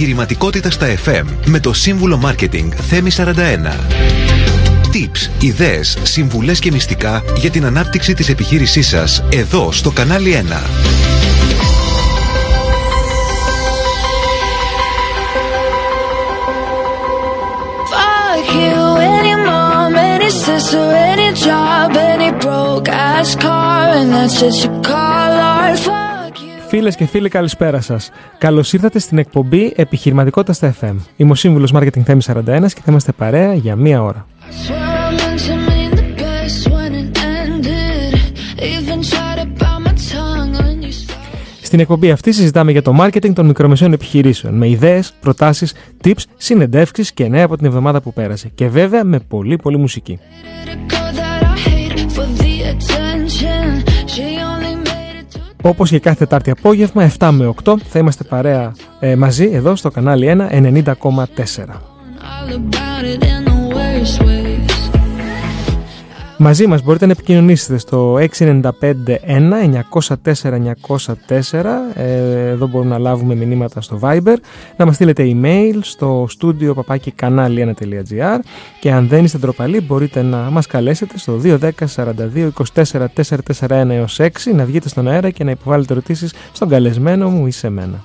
Επιχειρηματικότητα στα FM με το σύμβουλο Marketing Θέμη 41. Tips, ιδέες, συμβουλές και μυστικά για την ανάπτυξη της επιχείρησής σας εδώ στο κανάλι 1. Fuck you, any mom, any sister, any job, any broke ass car, and that's just your call art. Fuck you. Φίλες και φίλοι, καλησπέρα σας. Καλώς ήρθατε στην εκπομπή Επιχειρηματικότητας στα FM. Είμαι ο σύμβουλος Marketing Θέμης 41 και θα είμαστε παρέα για μία ώρα. Swear I meant to mean the best when it ended. Even tried to bite my tongue when you started. Στην εκπομπή αυτή συζητάμε για το marketing των μικρομεσαίων επιχειρήσεων με ιδέες, προτάσεις, tips, συνεντεύξεις και νέα από την εβδομάδα που πέρασε. Και βέβαια με πολύ πολύ μουσική. Όπως και κάθε Τετάρτη απόγευμα, 7 με 8, θα είμαστε παρέα ε, μαζί εδώ στο κανάλι 1 90,4. Μαζί μας μπορείτε να επικοινωνήσετε στο 695-1-904-904 ε, Εδώ μπορούμε να λάβουμε μηνύματα στο Viber. Να μας στείλετε email στο studio παπάκι κανάλι1.gr Και αν δεν είστε ντροπαλοί μπορείτε να μας καλέσετε στο 210 42 24 441 έως 6 Να βγείτε στον αέρα και να υποβάλλετε ερωτήσεις στον καλεσμένο μου ή σε μένα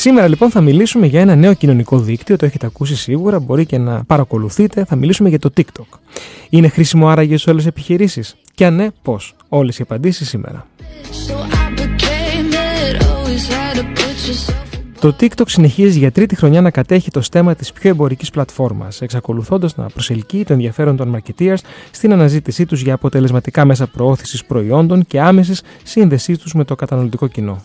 Σήμερα λοιπόν θα μιλήσουμε για ένα νέο κοινωνικό δίκτυο, το έχετε ακούσει σίγουρα, μπορεί και να παρακολουθείτε. Θα μιλήσουμε για το TikTok. Είναι χρήσιμο άραγε σε όλες τις επιχειρήσεις; Και αν ναι, πώς; Όλες οι απαντήσεις σήμερα. So I became it. Always had to put yourself. Το TikTok συνεχίζει για τρίτη χρονιά να κατέχει το στέμα της πιο εμπορικής πλατφόρμας, εξακολουθώντας να προσελκύει το ενδιαφέρον των marketeers στην αναζήτησή τους για αποτελεσματικά μέσα προώθησης προϊόντων και άμεσης σύνδεσής τους με το καταναλωτικό κοινό.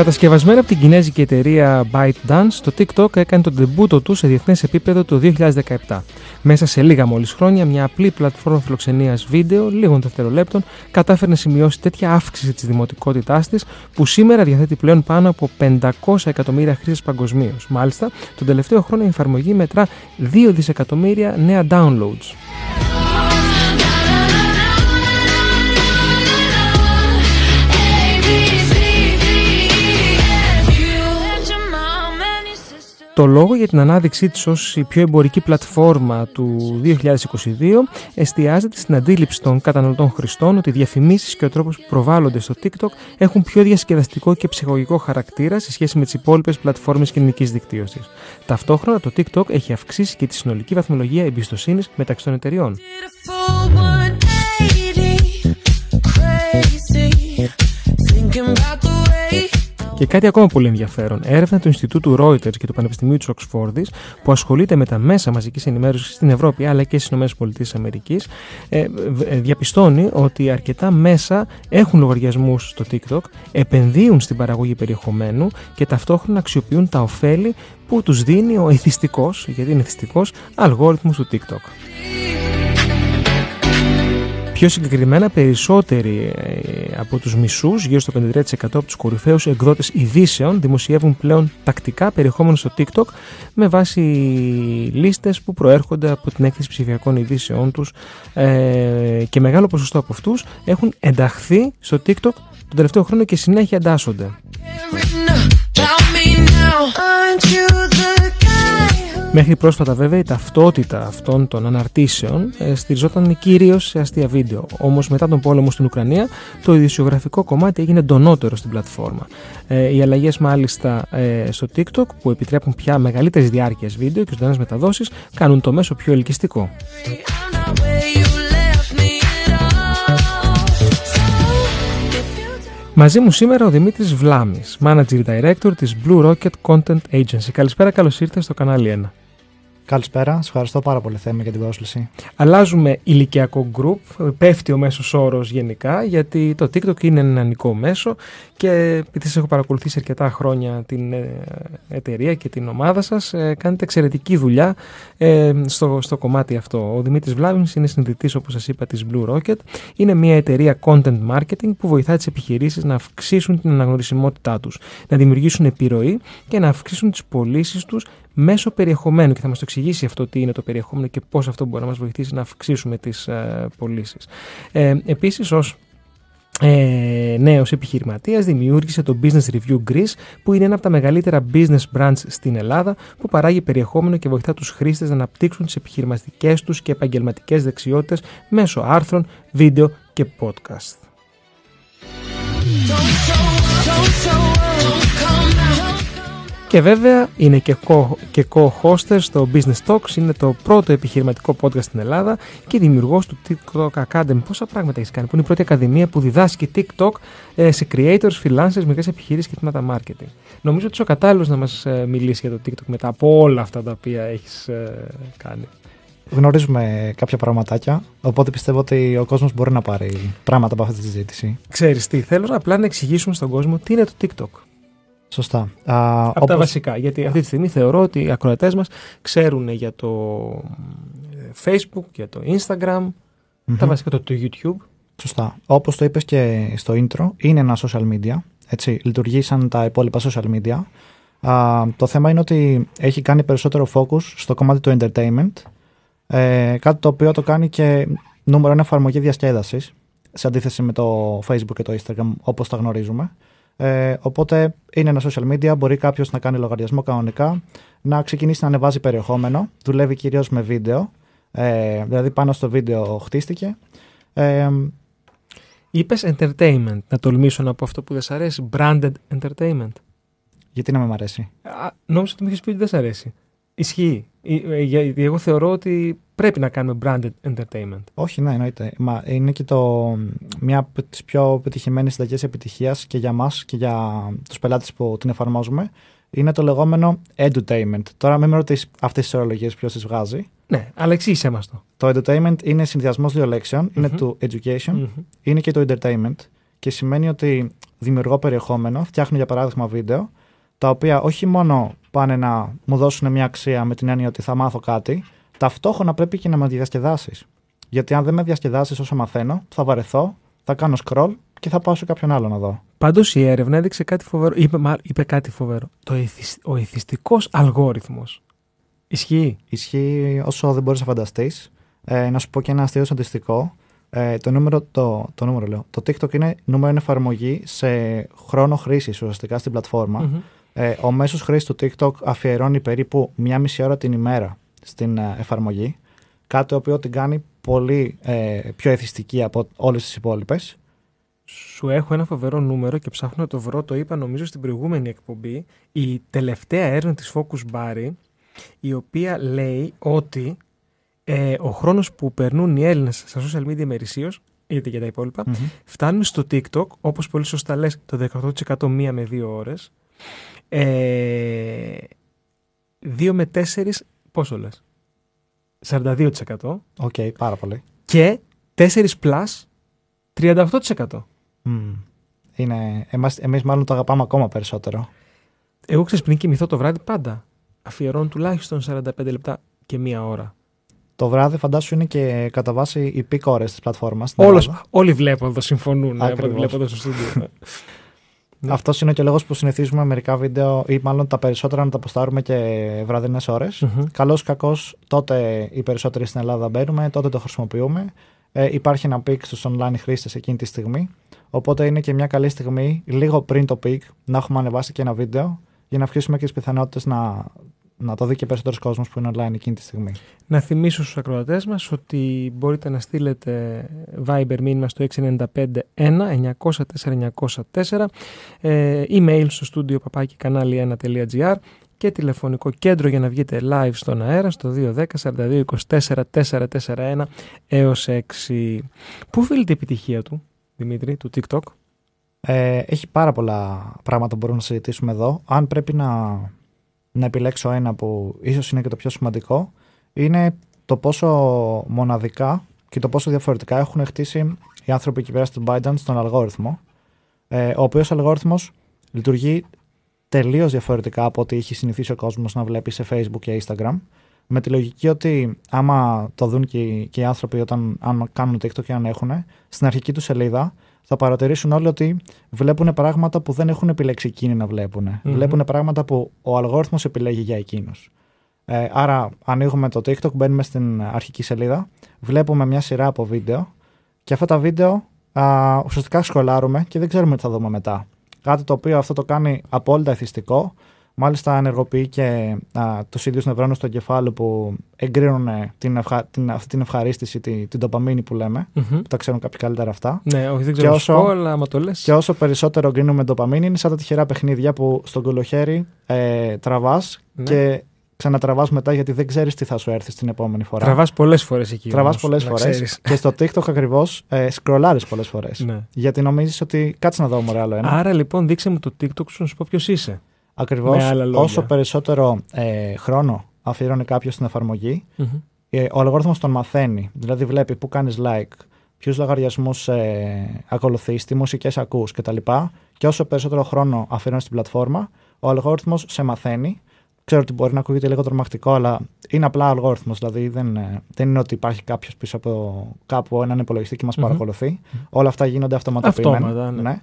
Κατασκευασμένο από την κινέζικη εταιρεία ByteDance, το TikTok έκανε τον τεμπούτο του σε διεθνές επίπεδο το 2017. Μέσα σε λίγα μόλις χρόνια, μια απλή πλατφόρμα φιλοξενίας βίντεο λίγων δευτερολέπτων κατάφερε να σημειώσει τέτοια αύξηση της δημοτικότητάς της που σήμερα διαθέτει πλέον πάνω από 500 εκατομμύρια χρήστες παγκοσμίως. Μάλιστα, τον τελευταίο χρόνο η εφαρμογή μετρά 2 δισεκατομμύρια νέα downloads. Το λόγο για την ανάδειξή της ως η πιο εμπορική πλατφόρμα του 2022 εστιάζεται στην αντίληψη των καταναλωτών χρηστών ότι οι διαφημίσεις και ο τρόπος που προβάλλονται στο TikTok έχουν πιο διασκεδαστικό και ψυχολογικό χαρακτήρα σε σχέση με τις υπόλοιπες πλατφόρμες κοινωνικής δικτύωσης. Ταυτόχρονα το TikTok έχει αυξήσει και τη συνολική βαθμολογία εμπιστοσύνης μεταξύ των εταιριών. Και κάτι ακόμα πολύ ενδιαφέρον. Έρευνα του Ινστιτούτου Reuters και του Πανεπιστημίου της Οξφόρδης, που ασχολείται με τα μέσα μαζικής ενημέρωσης στην Ευρώπη αλλά και στις ΗΠΑ, ε, β- ε, διαπιστώνει ότι αρκετά μέσα έχουν λογαριασμούς στο TikTok, επενδύουν στην παραγωγή περιεχομένου και ταυτόχρονα αξιοποιούν τα ωφέλη που τους δίνει ο εθιστικός, γιατί είναι εθιστικός, αλγόριθμος του TikTok. Πιο συγκεκριμένα, περισσότεροι ε, από τους μισούς, γύρω στο 53% από τους κορυφαίους εκδότες ειδήσεων, δημοσιεύουν πλέον τακτικά περιεχόμενο στο TikTok με βάση λίστες που προέρχονται από την έκθεση ψηφιακών ειδήσεών τους ε, και μεγάλο ποσοστό από αυτούς έχουν ενταχθεί στο TikTok τον τελευταίο χρόνο και συνέχεια εντάσσονται. Μέχρι πρόσφατα βέβαια η ταυτότητα αυτών των αναρτήσεων ε, στηριζόταν κυρίως σε αστεία βίντεο. Όμως μετά τον πόλεμο στην Ουκρανία το ειδησιογραφικό κομμάτι έγινε ντονότερο στην πλατφόρμα. Ε, οι αλλαγές μάλιστα ε, στο TikTok που επιτρέπουν πια μεγαλύτερης διάρκειας βίντεο και ζωντανές μεταδόσεις κάνουν το μέσο πιο ελκυστικό. I'm not where you left me at all. So, if you don't Μαζί μου σήμερα ο Δημήτρης Βλάμης, Manager Director της Blue Rocket Content Agency. Καλησπέρα, καλώς ήρθες στο κανάλι 1. Καλησπέρα. Σας ευχαριστώ πάρα πολύ, Θέμη, για την πρόσκληση. Αλλάζουμε ηλικιακό group, πέφτει ο μέσος όρος γενικά, γιατί το TikTok είναι ένα νεανικό μέσο και επειδή σας έχω παρακολουθήσει αρκετά χρόνια την ε, εταιρεία και την ομάδα σας, ε, κάνετε εξαιρετική δουλειά ε, στο, στο κομμάτι αυτό. Ο Δημήτρης Βλάβινς είναι συνδετής, όπως σας είπα, της Blue Rocket. Είναι μια εταιρεία content marketing που βοηθά τις επιχειρήσεις να αυξήσουν την αναγνωρισιμότητά τους, να δημιουργήσουν επιρροή και να αυξήσουν τις πωλήσεις τους μέσω περιεχομένου και θα μας το εξηγήσει αυτό τι είναι το περιεχόμενο και πώς αυτό μπορεί να μας βοηθήσει να αυξήσουμε τις ε, πωλήσεις. Ε, επίσης ως ε, νέος επιχειρηματίας δημιούργησε το Business Review Greece που είναι ένα από τα μεγαλύτερα business brands στην Ελλάδα που παράγει περιεχόμενο και βοηθά τους χρήστες να αναπτύξουν τις επιχειρηματικές τους και επαγγελματικές δεξιότητες μέσω άρθρων, βίντεο και podcast. Και βέβαια είναι και, co- και co-hoster στο Business Talks, είναι το πρώτο επιχειρηματικό podcast στην Ελλάδα και δημιουργός του TikTok Academy. Πόσα πράγματα έχεις κάνει, που είναι η πρώτη ακαδημία που διδάσκει TikTok ε, σε creators, freelancers, μικρές επιχειρήσεις και τμήματα marketing. Νομίζω ότι είσαι ο κατάλληλος να μας ε, μιλήσεις για το TikTok μετά από όλα αυτά τα οποία έχεις ε, κάνει. Γνωρίζουμε κάποια πραγματάκια, οπότε πιστεύω ότι ο κόσμος μπορεί να πάρει πράγματα από αυτή τη συζήτηση. Ξέρεις τι, θέλω απλά να εξηγήσουμε στον κόσμο τι είναι το TikTok. Σωστά. Α, Από τα βασικά. Γιατί αυτή τη στιγμή θεωρώ ότι οι ακροατές μας ξέρουν για το ε, Facebook, για το Instagram, Μμμ. τα βασικά το, το YouTube. Σωστά. Όπως το είπες και στο intro, είναι ένα social media. Έτσι, λειτουργεί σαν τα υπόλοιπα social media. Α, το θέμα είναι ότι έχει κάνει περισσότερο focus στο κομμάτι του entertainment. Ε, κάτι το οποίο το κάνει και νούμερο ένα εφαρμογή διασκέδασης σε αντίθεση με το Facebook και το Instagram όπως τα γνωρίζουμε. Ε, οπότε είναι ένα social media, μπορεί κάποιο να κάνει λογαριασμό κανονικά, να ξεκινήσει να ανεβάζει περιεχόμενο, δουλεύει κυρίως με βίντεο, ε, δηλαδή πάνω στο βίντεο χτίστηκε. Ε, Είπε entertainment. Να τολμήσω να πω αυτό που δεν σ' αρέσει. Branded entertainment. γιατί να με μ' αρέσει. Α, νόμιζα ότι μου είχε πει ότι δεν σ' αρέσει. Ισχύει. Ε, ε, Γιατί εγώ θεωρώ ότι πρέπει να κάνουμε branded entertainment. Όχι, ναι, εννοείται. Μα είναι και το, μια από τις πιο πετυχημένες συνταγές επιτυχίας και για μας και για τους πελάτες που την εφαρμόζουμε. Είναι το λεγόμενο edutainment. Τώρα μην με ρωτήσεις αυτές τις ορολογίες ποιος τις βγάζει. Ναι, αλλά εξήγησέ μας το. Το edutainment είναι συνδυασμός δύο λέξεων. Είναι Μμμ. το education, Μμμ. είναι και το entertainment. Και σημαίνει ότι δημιουργώ περιεχόμενο, φτιάχνω για παράδειγμα βίντεο, τα οποία όχι μόνο πάνε να μου δώσουν μια αξία με την έννοια ότι θα μάθω κάτι, ταυτόχρονα πρέπει και να με διασκεδάσει. Γιατί αν δεν με διασκεδάσεις όσο μαθαίνω, θα βαρεθώ, θα κάνω scroll και θα πάω σε κάποιον άλλο να δω. Πάντως η έρευνα έδειξε κάτι φοβερό. Είπε, μα- είπε κάτι φοβερό. Το εθισ, ο εθιστικός αλγόριθμος. Ισχύει. Ισχύει όσο δεν μπορείς να φανταστείς. Ε, να σου πω και ένα αστείο στατιστικό. Ε, το, νούμερο, το, το νούμερο λέω. Το TikTok είναι νούμερο ένα εφαρμογή σε χρόνο χρήσης ουσιαστικά στην πλατφόρμα. Μμμ. Ε, ο μέσος χρήστη του TikTok αφιερώνει περίπου μία μισή ώρα την ημέρα στην ε, εφαρμογή. Κάτι το οποίο την κάνει πολύ ε, πιο εθιστική από όλες τις υπόλοιπες. Σου έχω ένα φοβερό νούμερο και ψάχνω να το βρω. Το είπα νομίζω στην προηγούμενη εκπομπή. Η τελευταία έρευνα της Focus Barry, η οποία λέει ότι ε, ο χρόνος που περνούν οι Έλληνες στα social media ημερησίως, είτε για τα υπόλοιπα, φτάνουν στο TikTok, όπως πολύ σωστά λες, το 18% μία με δύο ώρες. Ε, δύο με τέσσερις, πόσο λες, 42%. Οκ, πάρα πολύ. Και 4 plus, 38%. Μμμ. Είναι, εμάς, εμείς μάλλον το αγαπάμε ακόμα περισσότερο. Εγώ ξέρεις πριν κοιμηθώ το βράδυ πάντα. Αφιερώνω τουλάχιστον 45 λεπτά και μία ώρα. Το βράδυ φαντάσου είναι και κατά βάση οι peak ώρες της πλατφόρμας. στην Όλος, Ελλάδα. όλοι βλέπω εδώ συμφωνούν. ε, από ό,τι Ακριβώς. βλέπω εδώ στο στούντιο. Ναι. Αυτός είναι και ο λόγος που συνηθίζουμε μερικά βίντεο ή μάλλον τα περισσότερα να τα αποστάρουμε και βραδινές ώρες. Μμμ. Καλό ή κακό, τότε οι περισσότεροι στην Ελλάδα μπαίνουμε, τότε το χρησιμοποιούμε. Ε, υπάρχει ένα peak στους online χρήστες εκείνη τη στιγμή. Οπότε είναι και μια καλή στιγμή, λίγο πριν το peak, να έχουμε ανεβάσει και ένα βίντεο για να αυξήσουμε και τις πιθανότητες να, να το δει και περισσότερος κόσμος που είναι online εκείνη τη στιγμή. Να θυμίσω στους ακροατές μας ότι μπορείτε να στείλετε Viber μήνυμα στο 695-1-900-4904 ε, email στο στούντιο παπάκι κανάλι 1.gr και τηλεφωνικό κέντρο για να βγείτε live στον αέρα στο 210-42-24-441 έως 6. Πού οφείλεται η επιτυχία του, Δημήτρη, του TikTok? Ε, έχει πάρα πολλά πράγματα που μπορούμε να συζητήσουμε εδώ. Αν πρέπει να, να επιλέξω ένα που ίσως είναι και το πιο σημαντικό, είναι το πόσο μοναδικά και το πόσο διαφορετικά έχουν χτίσει οι άνθρωποι εκεί πέρα στην ByteDance στον αλγόριθμο, ε, ο οποίος αλγόριθμος λειτουργεί τελείως διαφορετικά από ό,τι έχει συνηθίσει ο κόσμος να βλέπει σε Facebook και Instagram. Με τη λογική ότι άμα το δουν και, οι- και οι άνθρωποι όταν αν κάνουν TikTok και αν έχουν, στην αρχική του σελίδα θα παρατηρήσουν όλοι ότι βλέπουν πράγματα που δεν έχουν επιλέξει εκείνοι να βλέπουν. Μμμ. Βλέπουν πράγματα που ο αλγόριθμος επιλέγει για εκείνους. Ε, άρα ανοίγουμε το TikTok, μπαίνουμε στην αρχική σελίδα, βλέπουμε μια σειρά από βίντεο και αυτά τα βίντεο α, ουσιαστικά σχολάρουμε και δεν ξέρουμε τι θα δούμε μετά. Κάτι το οποίο αυτό το κάνει απόλυτα εθιστικό. Μάλιστα ενεργοποιεί και α, τους ίδιους νευρώνους του εγκεφάλου που εγκρίνουν την, ευχα... την, αυτή την ευχαρίστηση, την, την ντοπαμίνη που λέμε, Μμμ. που τα ξέρουν κάποιοι καλύτερα αυτά. Ναι, όχι, δεν Και ξέρω όσο- όσο... αλλά άμα το λες. Και όσο περισσότερο εγκρίνουμε ντοπαμίνη, είναι σαν τα τυχερά παιχνίδια που στον κολοχέρι ε, τραβάς Ναι. και ξανατραβάς μετά γιατί δεν ξέρεις τι θα σου έρθει στην επόμενη φορά. Τραβάς πολλές φορές εκεί. Τραβάς όμως, πολλές να φορές ξέρεις. και στο TikTok ακριβώς ε, σκρολάρεις πολλές φορές. Ναι. Γιατί νομίζεις ότι κάτσε να δω μωρέ άλλο ένα. Άρα λοιπόν δείξε μου το TikTok σου να σου πω ποιος είσαι. Ακριβώς με άλλα λόγια. όσο περισσότερο ε, χρόνο αφιερώνει κάποιος στην εφαρμογή, Μμμ. ε, ο αλγόριθμος τον μαθαίνει. Δηλαδή βλέπει που κάνεις like, ποιους λογαριασμούς ε, ακολουθείς, τι μουσικές ακούς κτλ. Και όσο περισσότερο χρόνο αφιερώνεις στην πλατφόρμα, ο αλγόριθμος σε μαθαίνει. Ξέρω ότι μπορεί να ακούγεται λίγο τρομακτικό, αλλά είναι απλά αλγόριθμος. Δηλαδή δεν, ε, δεν είναι ότι υπάρχει κάποιος πίσω από κάπου έναν υπολογιστή και μας Μμμ. παρακολουθεί. Όλα αυτά γίνονται αυτοματοποιημένα. Αυτόματα, ναι.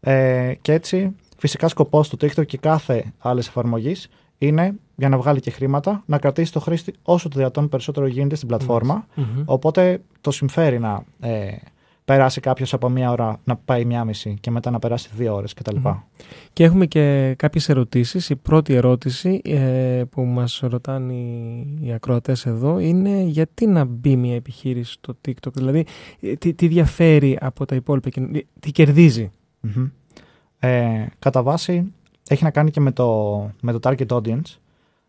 Ε, και έτσι, φυσικά σκοπός του TikTok και κάθε άλλη εφαρμογής είναι για να βγάλει και χρήματα, να κρατήσει το χρήστη όσο το δυνατόν περισσότερο γίνεται στην πλατφόρμα. Μμμ. Οπότε το συμφέρει να ε, περάσει κάποιος από μία ώρα να πάει μία μισή και μετά να περάσει δύο ώρες κτλ. Μμμ. Και έχουμε και κάποιες ερωτήσεις. Η πρώτη ερώτηση ε, που μας ρωτάνε οι, οι ακροατές εδώ είναι γιατί να μπει μια επιχείρηση στο TikTok. Δηλαδή, ε, τι, τι διαφέρει από τα υπόλοιπα, κοινωνία- τι κερδίζει; Μμμ. Ε, κατά βάση έχει να κάνει και με το, με το target audience.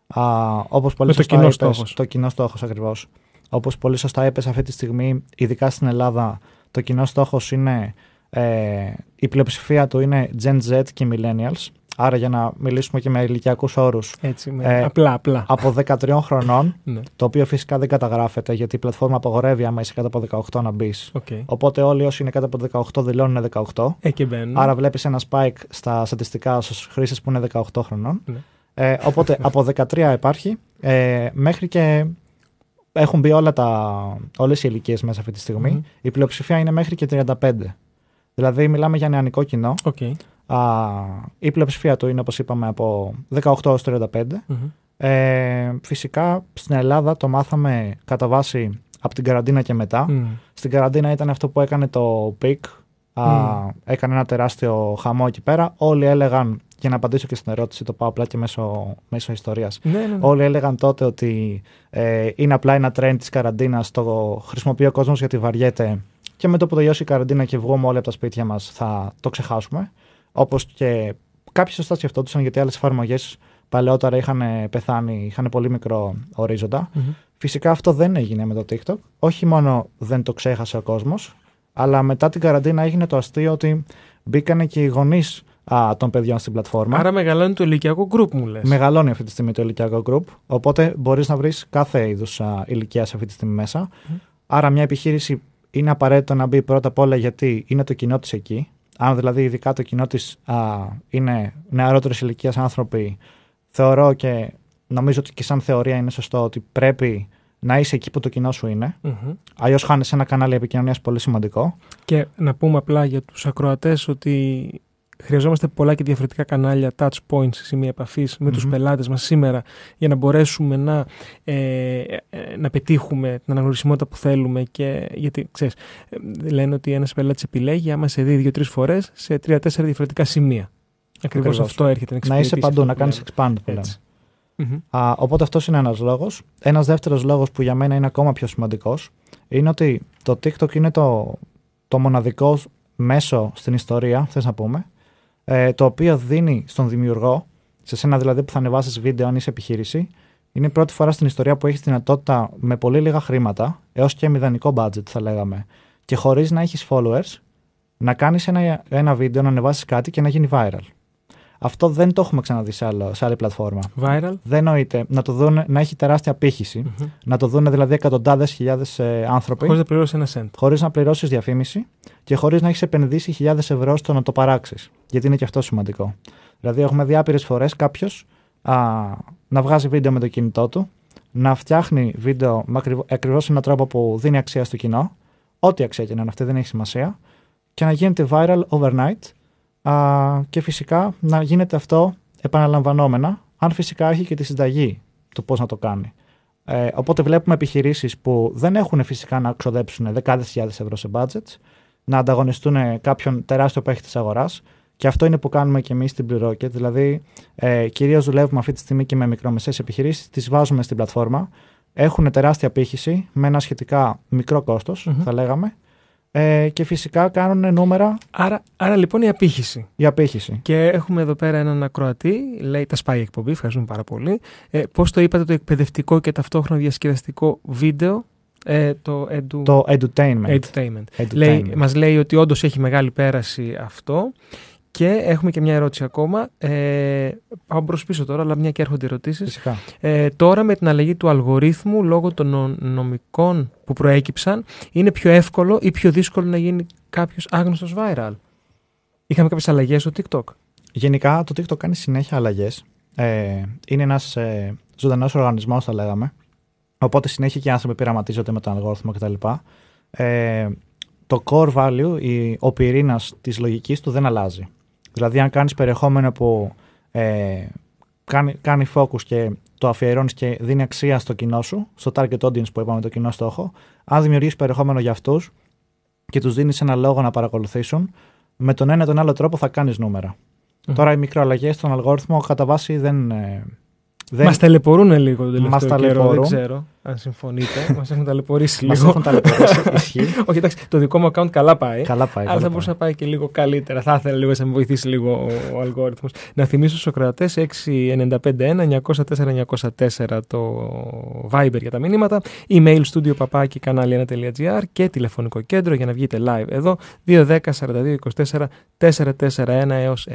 Α, όπως πολύ Με το σωστά κοινό είπες, στόχος. Το κοινό στόχος ακριβώς. Όπως πολύ σωστά είπες αυτή τη στιγμή, ειδικά στην Ελλάδα, το κοινό στόχος είναι, ε, η πλειοψηφία του είναι Gen Z και Millennials. Άρα για να μιλήσουμε και με ηλικιακούς όρους, Έτσι, με, Ε, απλά, απλά. από 13 χρονών, Ναι, το οποίο φυσικά δεν καταγράφεται γιατί η πλατφόρμα απαγορεύει άμα είσαι κάτω από 18 να μπεις. οκ. Οπότε όλοι όσοι είναι κάτω από 18 δηλώνουν 18. Ε, και μπαίνουν. Άρα βλέπεις ένα spike στα στατιστικά στους χρήστες που είναι 18 χρονών. Ναι. Ε, οπότε από 13 υπάρχει ε, μέχρι και έχουν μπει όλα τα, όλες οι ηλικίες μέσα αυτή τη στιγμή. Μμμ. Η πλειοψηφία είναι μέχρι και 35. Δηλαδή μιλάμε για νεανικό κοινό. Οκ. Α, η πλειοψηφία του είναι όπως είπαμε από 18 έως 35. Μμμ. Ε, φυσικά στην Ελλάδα το μάθαμε κατά βάση από την καραντίνα και μετά. Μμ. Στην καραντίνα ήταν αυτό που έκανε το peak. Α, Μμ. Έκανε ένα τεράστιο χαμό εκεί πέρα. Όλοι έλεγαν, για να απαντήσω και στην ερώτηση, το πάω απλά και μέσω, μέσω ιστορίας. Ναι, ναι, ναι. Όλοι έλεγαν τότε ότι ε, είναι απλά ένα trend της καραντίνας, το χρησιμοποιεί ο κόσμος γιατί βαριέται και με το που τελειώσει η καραντίνα και βγούμε όλοι από τα σπίτια μας θα το ξεχάσουμε. Όπως και κάποιοι σωστά σκεφτόντουσαν γιατί άλλες εφαρμογές παλαιότερα είχαν πεθάνει, είχαν πολύ μικρό ορίζοντα. Μμμ. Φυσικά αυτό δεν έγινε με το TikTok. Όχι μόνο δεν το ξέχασε ο κόσμος, αλλά μετά την καραντίνα έγινε το αστείο ότι μπήκανε και οι γονείς α, των παιδιών στην πλατφόρμα. Άρα μεγαλώνει το ηλικιακό γκρουπ μου λες. Μεγαλώνει αυτή τη στιγμή το ηλικιακό group, οπότε μπορείς να βρεις κάθε είδους α, ηλικία αυτή τη στιγμή μέσα. Μμ. Άρα μια επιχείρηση είναι απαραίτητο να μπει πρώτα απ' όλα γιατί είναι το κοινό της εκεί. Αν δηλαδή ειδικά το κοινό της α, είναι νεαρότερης ηλικίας άνθρωποι, θεωρώ και νομίζω ότι και σαν θεωρία είναι σωστό ότι πρέπει να είσαι εκεί που το κοινό σου είναι. Μμμ. Αλλιώς χάνει ένα κανάλι επικοινωνίας πολύ σημαντικό. Και να πούμε απλά για τους ακροατές ότι χρειαζόμαστε πολλά και διαφορετικά κανάλια, touch points, σημεία επαφής με τους Μμμ. πελάτες μας σήμερα για να μπορέσουμε να, ε, ε, να πετύχουμε την αναγνωρισιμότητα που θέλουμε και γιατί ξέρεις, ε, λένε ότι ένας πελάτης επιλέγει άμα σε δει δύο-τρεις φορές σε τρία-τέσσερα διαφορετικά σημεία. Ακριβώς, Ακριβώς. αυτό έρχεται να Να είσαι εξυπηρετήσεις παντού, αυτό να που κάνεις λέμε. expand. που λέμε. Έτσι. Μμμ. Α, οπότε αυτός είναι ένας λόγος. Ένας δεύτερος λόγος που για μένα είναι ακόμα πιο σημαντικός είναι ότι το TikTok είναι το, το μοναδικό μέσο στην ιστορία, θες να πούμε, ε, το οποίο δίνει στον δημιουργό, σε σένα δηλαδή που θα ανεβάσεις βίντεο αν είσαι επιχείρηση, είναι η πρώτη φορά στην ιστορία που έχεις δυνατότητα με πολύ λίγα χρήματα, έως και μηδενικό budget θα λέγαμε, και χωρίς να έχεις followers, να κάνεις ένα, ένα βίντεο, να ανεβάσεις κάτι και να γίνει viral. Αυτό δεν το έχουμε ξαναδεί σε, άλλο, σε άλλη πλατφόρμα. Viral; Δεν νοείται να το δουν να έχει τεράστια απήχηση. Μμμ. Να το δουν δηλαδή εκατοντάδες χιλιάδες άνθρωποι. Χωρίς να πληρώσεις ένα cent. χωρίς να πληρώσεις διαφήμιση και χωρίς να έχεις επενδύσει χιλιάδες ευρώ στο να το παράξεις. Γιατί είναι και αυτό σημαντικό. Δηλαδή, έχουμε δει άπειρες φορές κάποιος να βγάζει βίντεο με το κινητό του, να φτιάχνει βίντεο με ακριβώς έναν τρόπο που δίνει αξία στο κοινό, ό,τι αξία και να είναι αυτή, δεν έχει σημασία, και να γίνεται viral overnight. Α, και φυσικά να γίνεται αυτό επαναλαμβανόμενα, αν φυσικά έχει και τη συνταγή του πώς να το κάνει. Ε, οπότε βλέπουμε επιχειρήσεις που δεν έχουν φυσικά να ξοδέψουν δεκάδες χιλιάδες ευρώ σε budgets, να ανταγωνιστούν κάποιον τεράστιο παίχτη της αγοράς και αυτό είναι που κάνουμε και εμείς στην Plurirocket, δηλαδή ε, κυρίως δουλεύουμε αυτή τη στιγμή και με μικρομεσαίες επιχειρήσεις, τις βάζουμε στην πλατφόρμα, έχουν τεράστια απήχηση με ένα σχετικά μικρό κόστος, Μμμ. θα λέγαμε, ε, και φυσικά κάνουν νούμερα Άρα, άρα λοιπόν η απήχηση. η απήχηση. Και έχουμε εδώ πέρα έναν ακροατή, λέει τα σπάει η εκπομπή, ευχαριστούμε πάρα πολύ. Ε, Πώς το είπατε το εκπαιδευτικό και ταυτόχρονα διασκεδαστικό βίντεο, ε, το edu... Το edutainment. edutainment. Edutainment. Λέει, μας λέει ότι όντως έχει μεγάλη πέραση αυτό. Και έχουμε και μια ερώτηση ακόμα. Ε, πάω μπρος πίσω τώρα, αλλά μια και έρχονται ερωτήσεις. Φυσικά. Ε, τώρα με την αλλαγή του αλγορίθμου λόγω των νο- νομικών που προέκυψαν, είναι πιο εύκολο ή πιο δύσκολο να γίνει κάποιος άγνωστος viral; Είχαμε κάποιες αλλαγές στο TikTok. Γενικά το TikTok κάνει συνέχεια αλλαγές. Ε, είναι ένας ε, ζωντανός οργανισμός, θα λέγαμε. Οπότε συνέχεια και οι άνθρωποι πειραματίζονται με τον αλγόριθμο κτλ. Ε, το core value, η, ο πυρήνας της λογικής του δεν αλλάζει. Δηλαδή, αν κάνεις περιεχόμενο που ε, κάνει, κάνει focus και το αφιερώνεις και δίνει αξία στο κοινό σου, στο target audience που είπαμε, το κοινό στόχο, αν δημιουργήσει περιεχόμενο για αυτούς και τους δίνεις ένα λόγο να παρακολουθήσουν, με τον ένα ή τον άλλο τρόπο θα κάνεις νούμερα. Μμμ. Τώρα οι μικροαλλαγές στον αλγόριθμο κατά βάση δεν. Ε, δεν Μας ταλαιπωρούν λίγο τον Μας τελευταίο καιρό. Δεν ταλαιπωρούν. ξέρω αν συμφωνείτε. Μας έχουν ταλαιπωρήσει μας λίγο. έχουν ταλαιπωρήσει. Ισχύει. Όχι, εντάξει, το δικό μου account καλά πάει. Καλά πάει. Αλλά καλά θα μπορούσε να πάει και λίγο καλύτερα. Θα ήθελα λίγο να με βοηθήσει λίγο ο, ο αλγόριθμος. Να θυμίσω στους ακροατές 6951-904-904 το Viber για τα μηνύματα, email studio παπάκι κανάλι1.gr και τηλεφωνικό κέντρο για να βγείτε live εδώ 210 42 24 441 έως 6.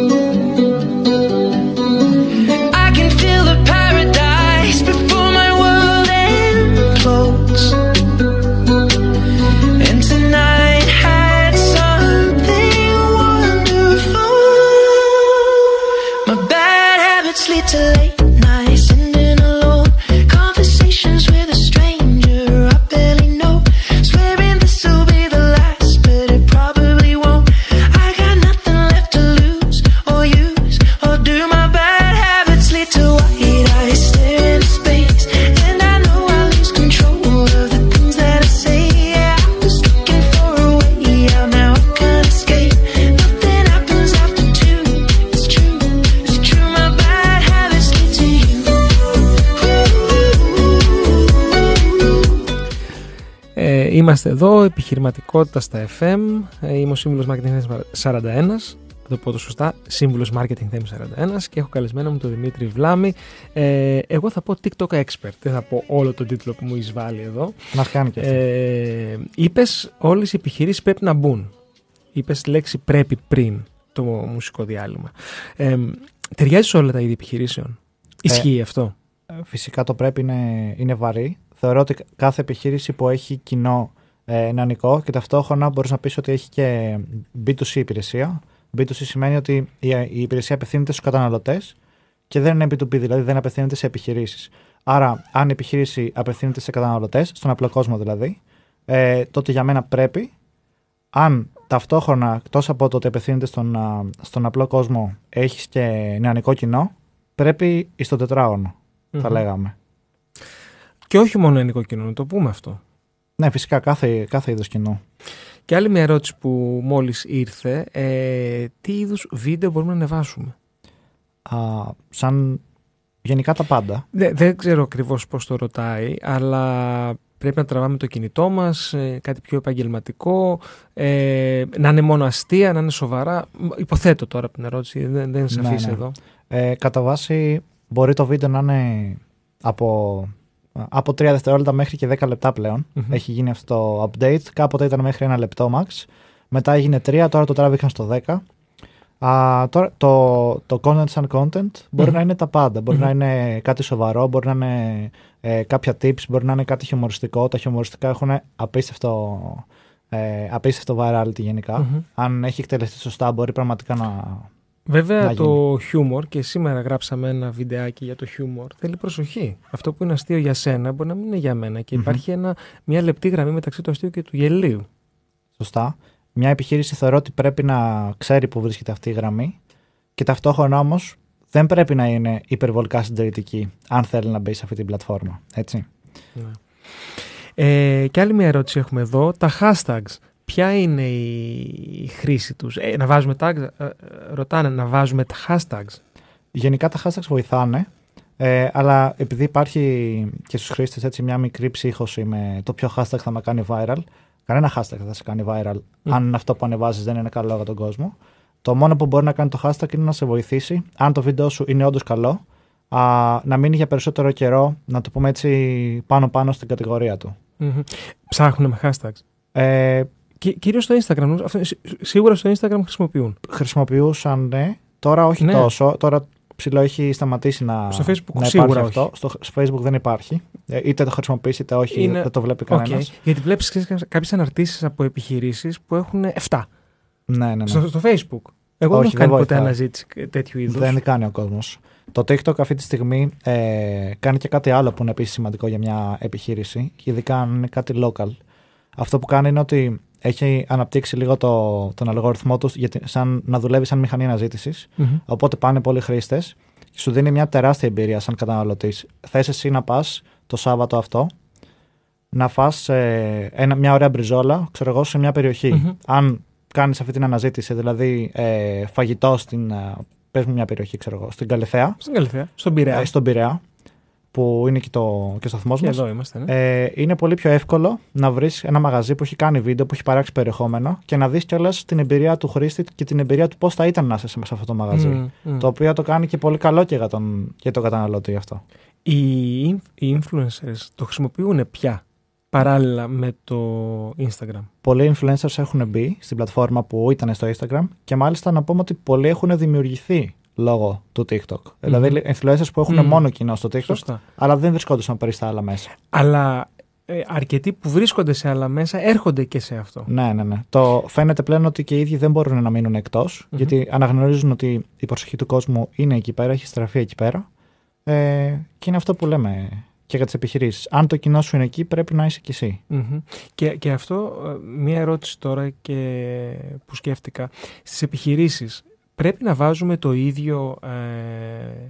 Είμαστε εδώ, επιχειρηματικότητα στα FM. Ε, είμαι ο σύμβουλος Marketing Theme 41. Θα το πω το σωστά, σύμβουλος Marketing Theme 41 και έχω καλεσμένο μου τον Δημήτρη Βλάμη. Ε, εγώ θα πω TikTok Expert. Δεν θα πω όλο τον τίτλο που μου εισβάλλει εδώ. Μα κάνει και αυτό. Ε, Είπες όλες οι επιχειρήσεις πρέπει να μπουν. Είπες λέξη πρέπει πριν το μουσικό διάλειμμα. Ε, ταιριάζει σε όλα τα είδη επιχειρήσεων. Ισχύει αυτό; Ε, Φυσικά το πρέπει είναι, είναι βαρύ. Θεωρώ ότι κάθε επιχείρηση που έχει κοινό ε, νεανικό και ταυτόχρονα μπορείς να πεις ότι έχει και B2C υπηρεσία. B2C σημαίνει ότι η, η υπηρεσία απευθύνεται στους καταναλωτές και δεν είναι B2B, δηλαδή δεν απευθύνεται σε επιχειρήσεις. Άρα, αν η επιχείρηση απευθύνεται σε καταναλωτές, στον απλό κόσμο δηλαδή, ε, τότε για μένα πρέπει. Αν ταυτόχρονα, εκτός από το ότι απευθύνεται στον, α, στον απλό κόσμο, έχεις και νεανικό κοινό, πρέπει στο τετράγωνο, θα Μμμ. λέγαμε. Και όχι μόνο ελληνικό κοινό, να το πούμε αυτό. Ναι, φυσικά κάθε, κάθε είδος κοινό. Και άλλη μια ερώτηση που μόλις ήρθε, ε, τι είδους βίντεο μπορούμε να ανεβάσουμε; Α, σαν γενικά τα πάντα. Δεν, δεν ξέρω ακριβώς πώς το ρωτάει, αλλά πρέπει να τραβάμε το κινητό μας, κάτι πιο επαγγελματικό, ε, να είναι μόνο αστεία, να είναι σοβαρά. Υποθέτω τώρα από την ερώτηση, δεν, δεν είναι Ναι, σαφής ναι. εδώ. Ε, κατά βάση μπορεί το βίντεο να είναι από, από 3 δευτερόλεπτα μέχρι και 10 λεπτά πλέον. Μμμ. Έχει γίνει αυτό το update. Κάποτε ήταν μέχρι ένα λεπτό max. Μετά έγινε 3, τώρα το τράβηξαν στο 10. Α, τώρα, το, το content σαν content μπορεί Μμμ. να είναι τα πάντα. Μπορεί Μμμ. να είναι κάτι σοβαρό, μπορεί να είναι ε, κάποια tips, μπορεί να είναι κάτι χιουμοριστικό. Τα χιουμοριστικά έχουν απίστευτο, ε, απίστευτο virality γενικά. Μμμ. Αν έχει εκτελεστεί σωστά, μπορεί πραγματικά να. Βέβαια να το χιούμορ και σήμερα γράψαμε ένα βιντεάκι για το χιούμορ θέλει προσοχή. Αυτό που είναι αστείο για σένα μπορεί να μην είναι για μένα και Μμμ. υπάρχει ένα, μια λεπτή γραμμή μεταξύ του αστείου και του γελίου. Σωστά. Μια επιχείρηση θεωρώ ότι πρέπει να ξέρει που βρίσκεται αυτή η γραμμή και ταυτόχρονα όμως δεν πρέπει να είναι υπερβολικά συντηρητική αν θέλει να μπει σε αυτή την πλατφόρμα. Έτσι. Ναι. Ε, και άλλη μια ερώτηση έχουμε εδώ. Τα hashtags. Ποια είναι η χρήση τους; Ε, να βάζουμε tags. ε, ε, ρωτάνε να βάζουμε τα hashtags. Γενικά τα hashtags βοηθάνε, ε, αλλά επειδή υπάρχει και στους χρήστες έτσι μια μικρή ψύχωση με το ποιο hashtag θα με κάνει viral, κανένα hashtag δεν θα σε κάνει viral Μμ. αν αυτό που ανεβάζεις δεν είναι καλό για τον κόσμο. Το μόνο που μπορεί να κάνει το hashtag είναι να σε βοηθήσει, αν το βίντεο σου είναι όντως καλό, α, να μείνει για περισσότερο καιρό, να το πούμε έτσι, πάνω-πάνω στην κατηγορία του. Μμμ. Ψάχνουν με hashtags. Ε, Και, κυρίως στο Instagram. Αυτό, σι- σίγουρα στο Instagram χρησιμοποιούν. χρησιμοποιούσαν, ναι, τώρα όχι Ναι. τόσο, τώρα ψιλο έχει σταματήσει να, Στο Facebook να σίγουρα υπάρχει όχι. αυτό. Στο, στο Facebook δεν υπάρχει. Ε, είτε το χρησιμοποιήσει είτε όχι, Είναι- δεν το βλέπει Οκ. κανένα. Γιατί βλέπεις κάποιες αναρτήσεις από επιχειρήσεις που έχουν 7 Ναι, ναι, ναι. στο, στο Facebook. Εγώ Όχι, δεν έχω κάνει δεν ποτέ βοηθάει. αναζήτηση τέτοιου είδους. Δεν κάνει ο κόσμος. Το TikTok αυτή τη στιγμή ε, κάνει και κάτι άλλο που είναι επίσης σημαντικό για μια επιχείρηση, και ειδικά αν είναι κάτι local. Αυτό που κάνει είναι ότι έχει αναπτύξει λίγο το, τον αλγόριθμό τους γιατί, σαν, να δουλεύει σαν μηχανή αναζήτησης. Μμμ. Οπότε πάνε πολλοί χρήστες και σου δίνει μια τεράστια εμπειρία σαν καταναλωτής. Θες εσύ να πας το Σάββατο αυτό να φας ε, ένα, μια ωραία μπριζόλα, ξέρω εγώ, σε μια περιοχή. Μμμ. Αν κάνεις αυτή την αναζήτηση, δηλαδή ε, φαγητό στην. Ε, πες μου μια περιοχή, ξέρω εγώ, στην Καλυθέα, Στην Καλυθέα. Στον Πειραιά. ε, στον Πειραιά, που είναι και, το, και ο σταθμό Και μας. εδώ είμαστε. Ναι. Ε, είναι πολύ πιο εύκολο να βρεις ένα μαγαζί που έχει κάνει βίντεο, που έχει παράξει περιεχόμενο και να δεις κιόλας την εμπειρία του χρήστη και την εμπειρία του πώς θα ήταν να είσαι σε αυτό το μαγαζί. Μμ, μμ. Το οποίο το κάνει και πολύ καλό και για τον, για τον καταναλωτή αυτό. Οι, οι influencers το χρησιμοποιούν πια παράλληλα με το Instagram; Πολλοί influencers έχουν μπει στην πλατφόρμα που ήταν στο Instagram και μάλιστα να πούμε ότι πολλοί έχουν δημιουργηθεί λόγω του TikTok. Δηλαδή influencers που έχουν Μμμ. μόνο κοινό στο TikTok, Σωστά. αλλά δεν βρισκόντουσαν πριν στα άλλα μέσα. Αλλά ε, αρκετοί που βρίσκονται σε άλλα μέσα έρχονται και σε αυτό. Ναι, ναι, ναι. Το φαίνεται πλέον ότι και οι ίδιοι δεν μπορούν να μείνουν εκτός, γιατί αναγνωρίζουν ότι η προσοχή του κόσμου είναι εκεί πέρα, έχει στραφεί εκεί πέρα. Ε, και είναι αυτό που λέμε και για τις επιχειρήσεις. Αν το κοινό σου είναι εκεί, πρέπει να είσαι κι εσύ. Μμμ. Και, και αυτό, ε, μία ερώτηση τώρα και που σκέφτηκα. Στις επιχειρήσεις πρέπει να βάζουμε το ίδιο ε,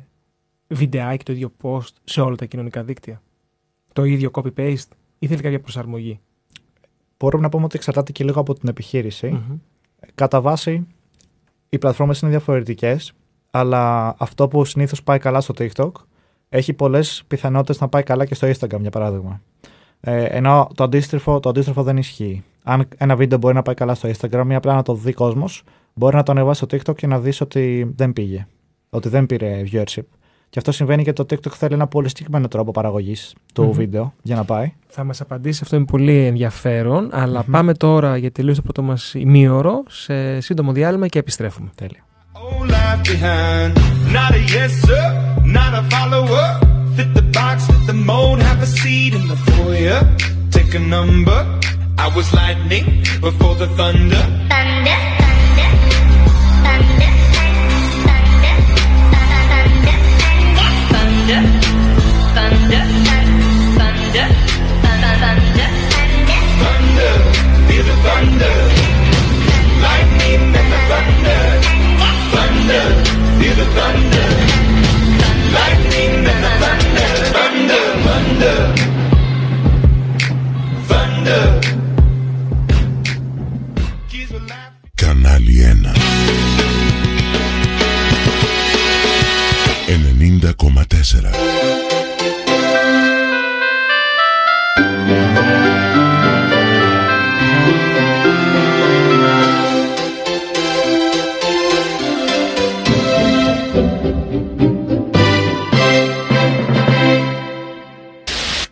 βιντεάκι, το ίδιο post σε όλα τα κοινωνικά δίκτυα. Το ίδιο copy-paste ή θέλει κάποια προσαρμογή. Μπορούμε να πούμε ότι εξαρτάται και λίγο από την επιχείρηση. Μμμ. Κατά βάση, οι πλατφόρμες είναι διαφορετικές, αλλά αυτό που συνήθως πάει καλά στο TikTok έχει πολλές πιθανότητες να πάει καλά και στο Instagram, για παράδειγμα. Ε, ενώ το αντίστροφο, το αντίστροφο δεν ισχύει. Αν ένα βίντεο μπορεί να πάει καλά στο Instagram ή απλά να το δει κόσμος, μπορεί να το ανεβάσει στο TikTok και να δεις ότι δεν πήγε. Ότι δεν πήρε viewership. Και αυτό συμβαίνει γιατί το TikTok θέλει ένα πολύ συγκεκριμένο τρόπο παραγωγής του Μμμ. βίντεο για να πάει. Θα μας απαντήσει, αυτό είναι πολύ ενδιαφέρον, αλλά πάμε τώρα για τελείως το πρώτο μας ημίωρο σε σύντομο διάλειμμα και επιστρέφουμε. Τέλεια. Old life behind. Not a yes, sir, not a follower. Fit the box, fit the mold, have a seat in the foyer. Take a number. I was lightning before the thunder. Thunder, thunder, thunder, thunder, thunder, thunder, feel the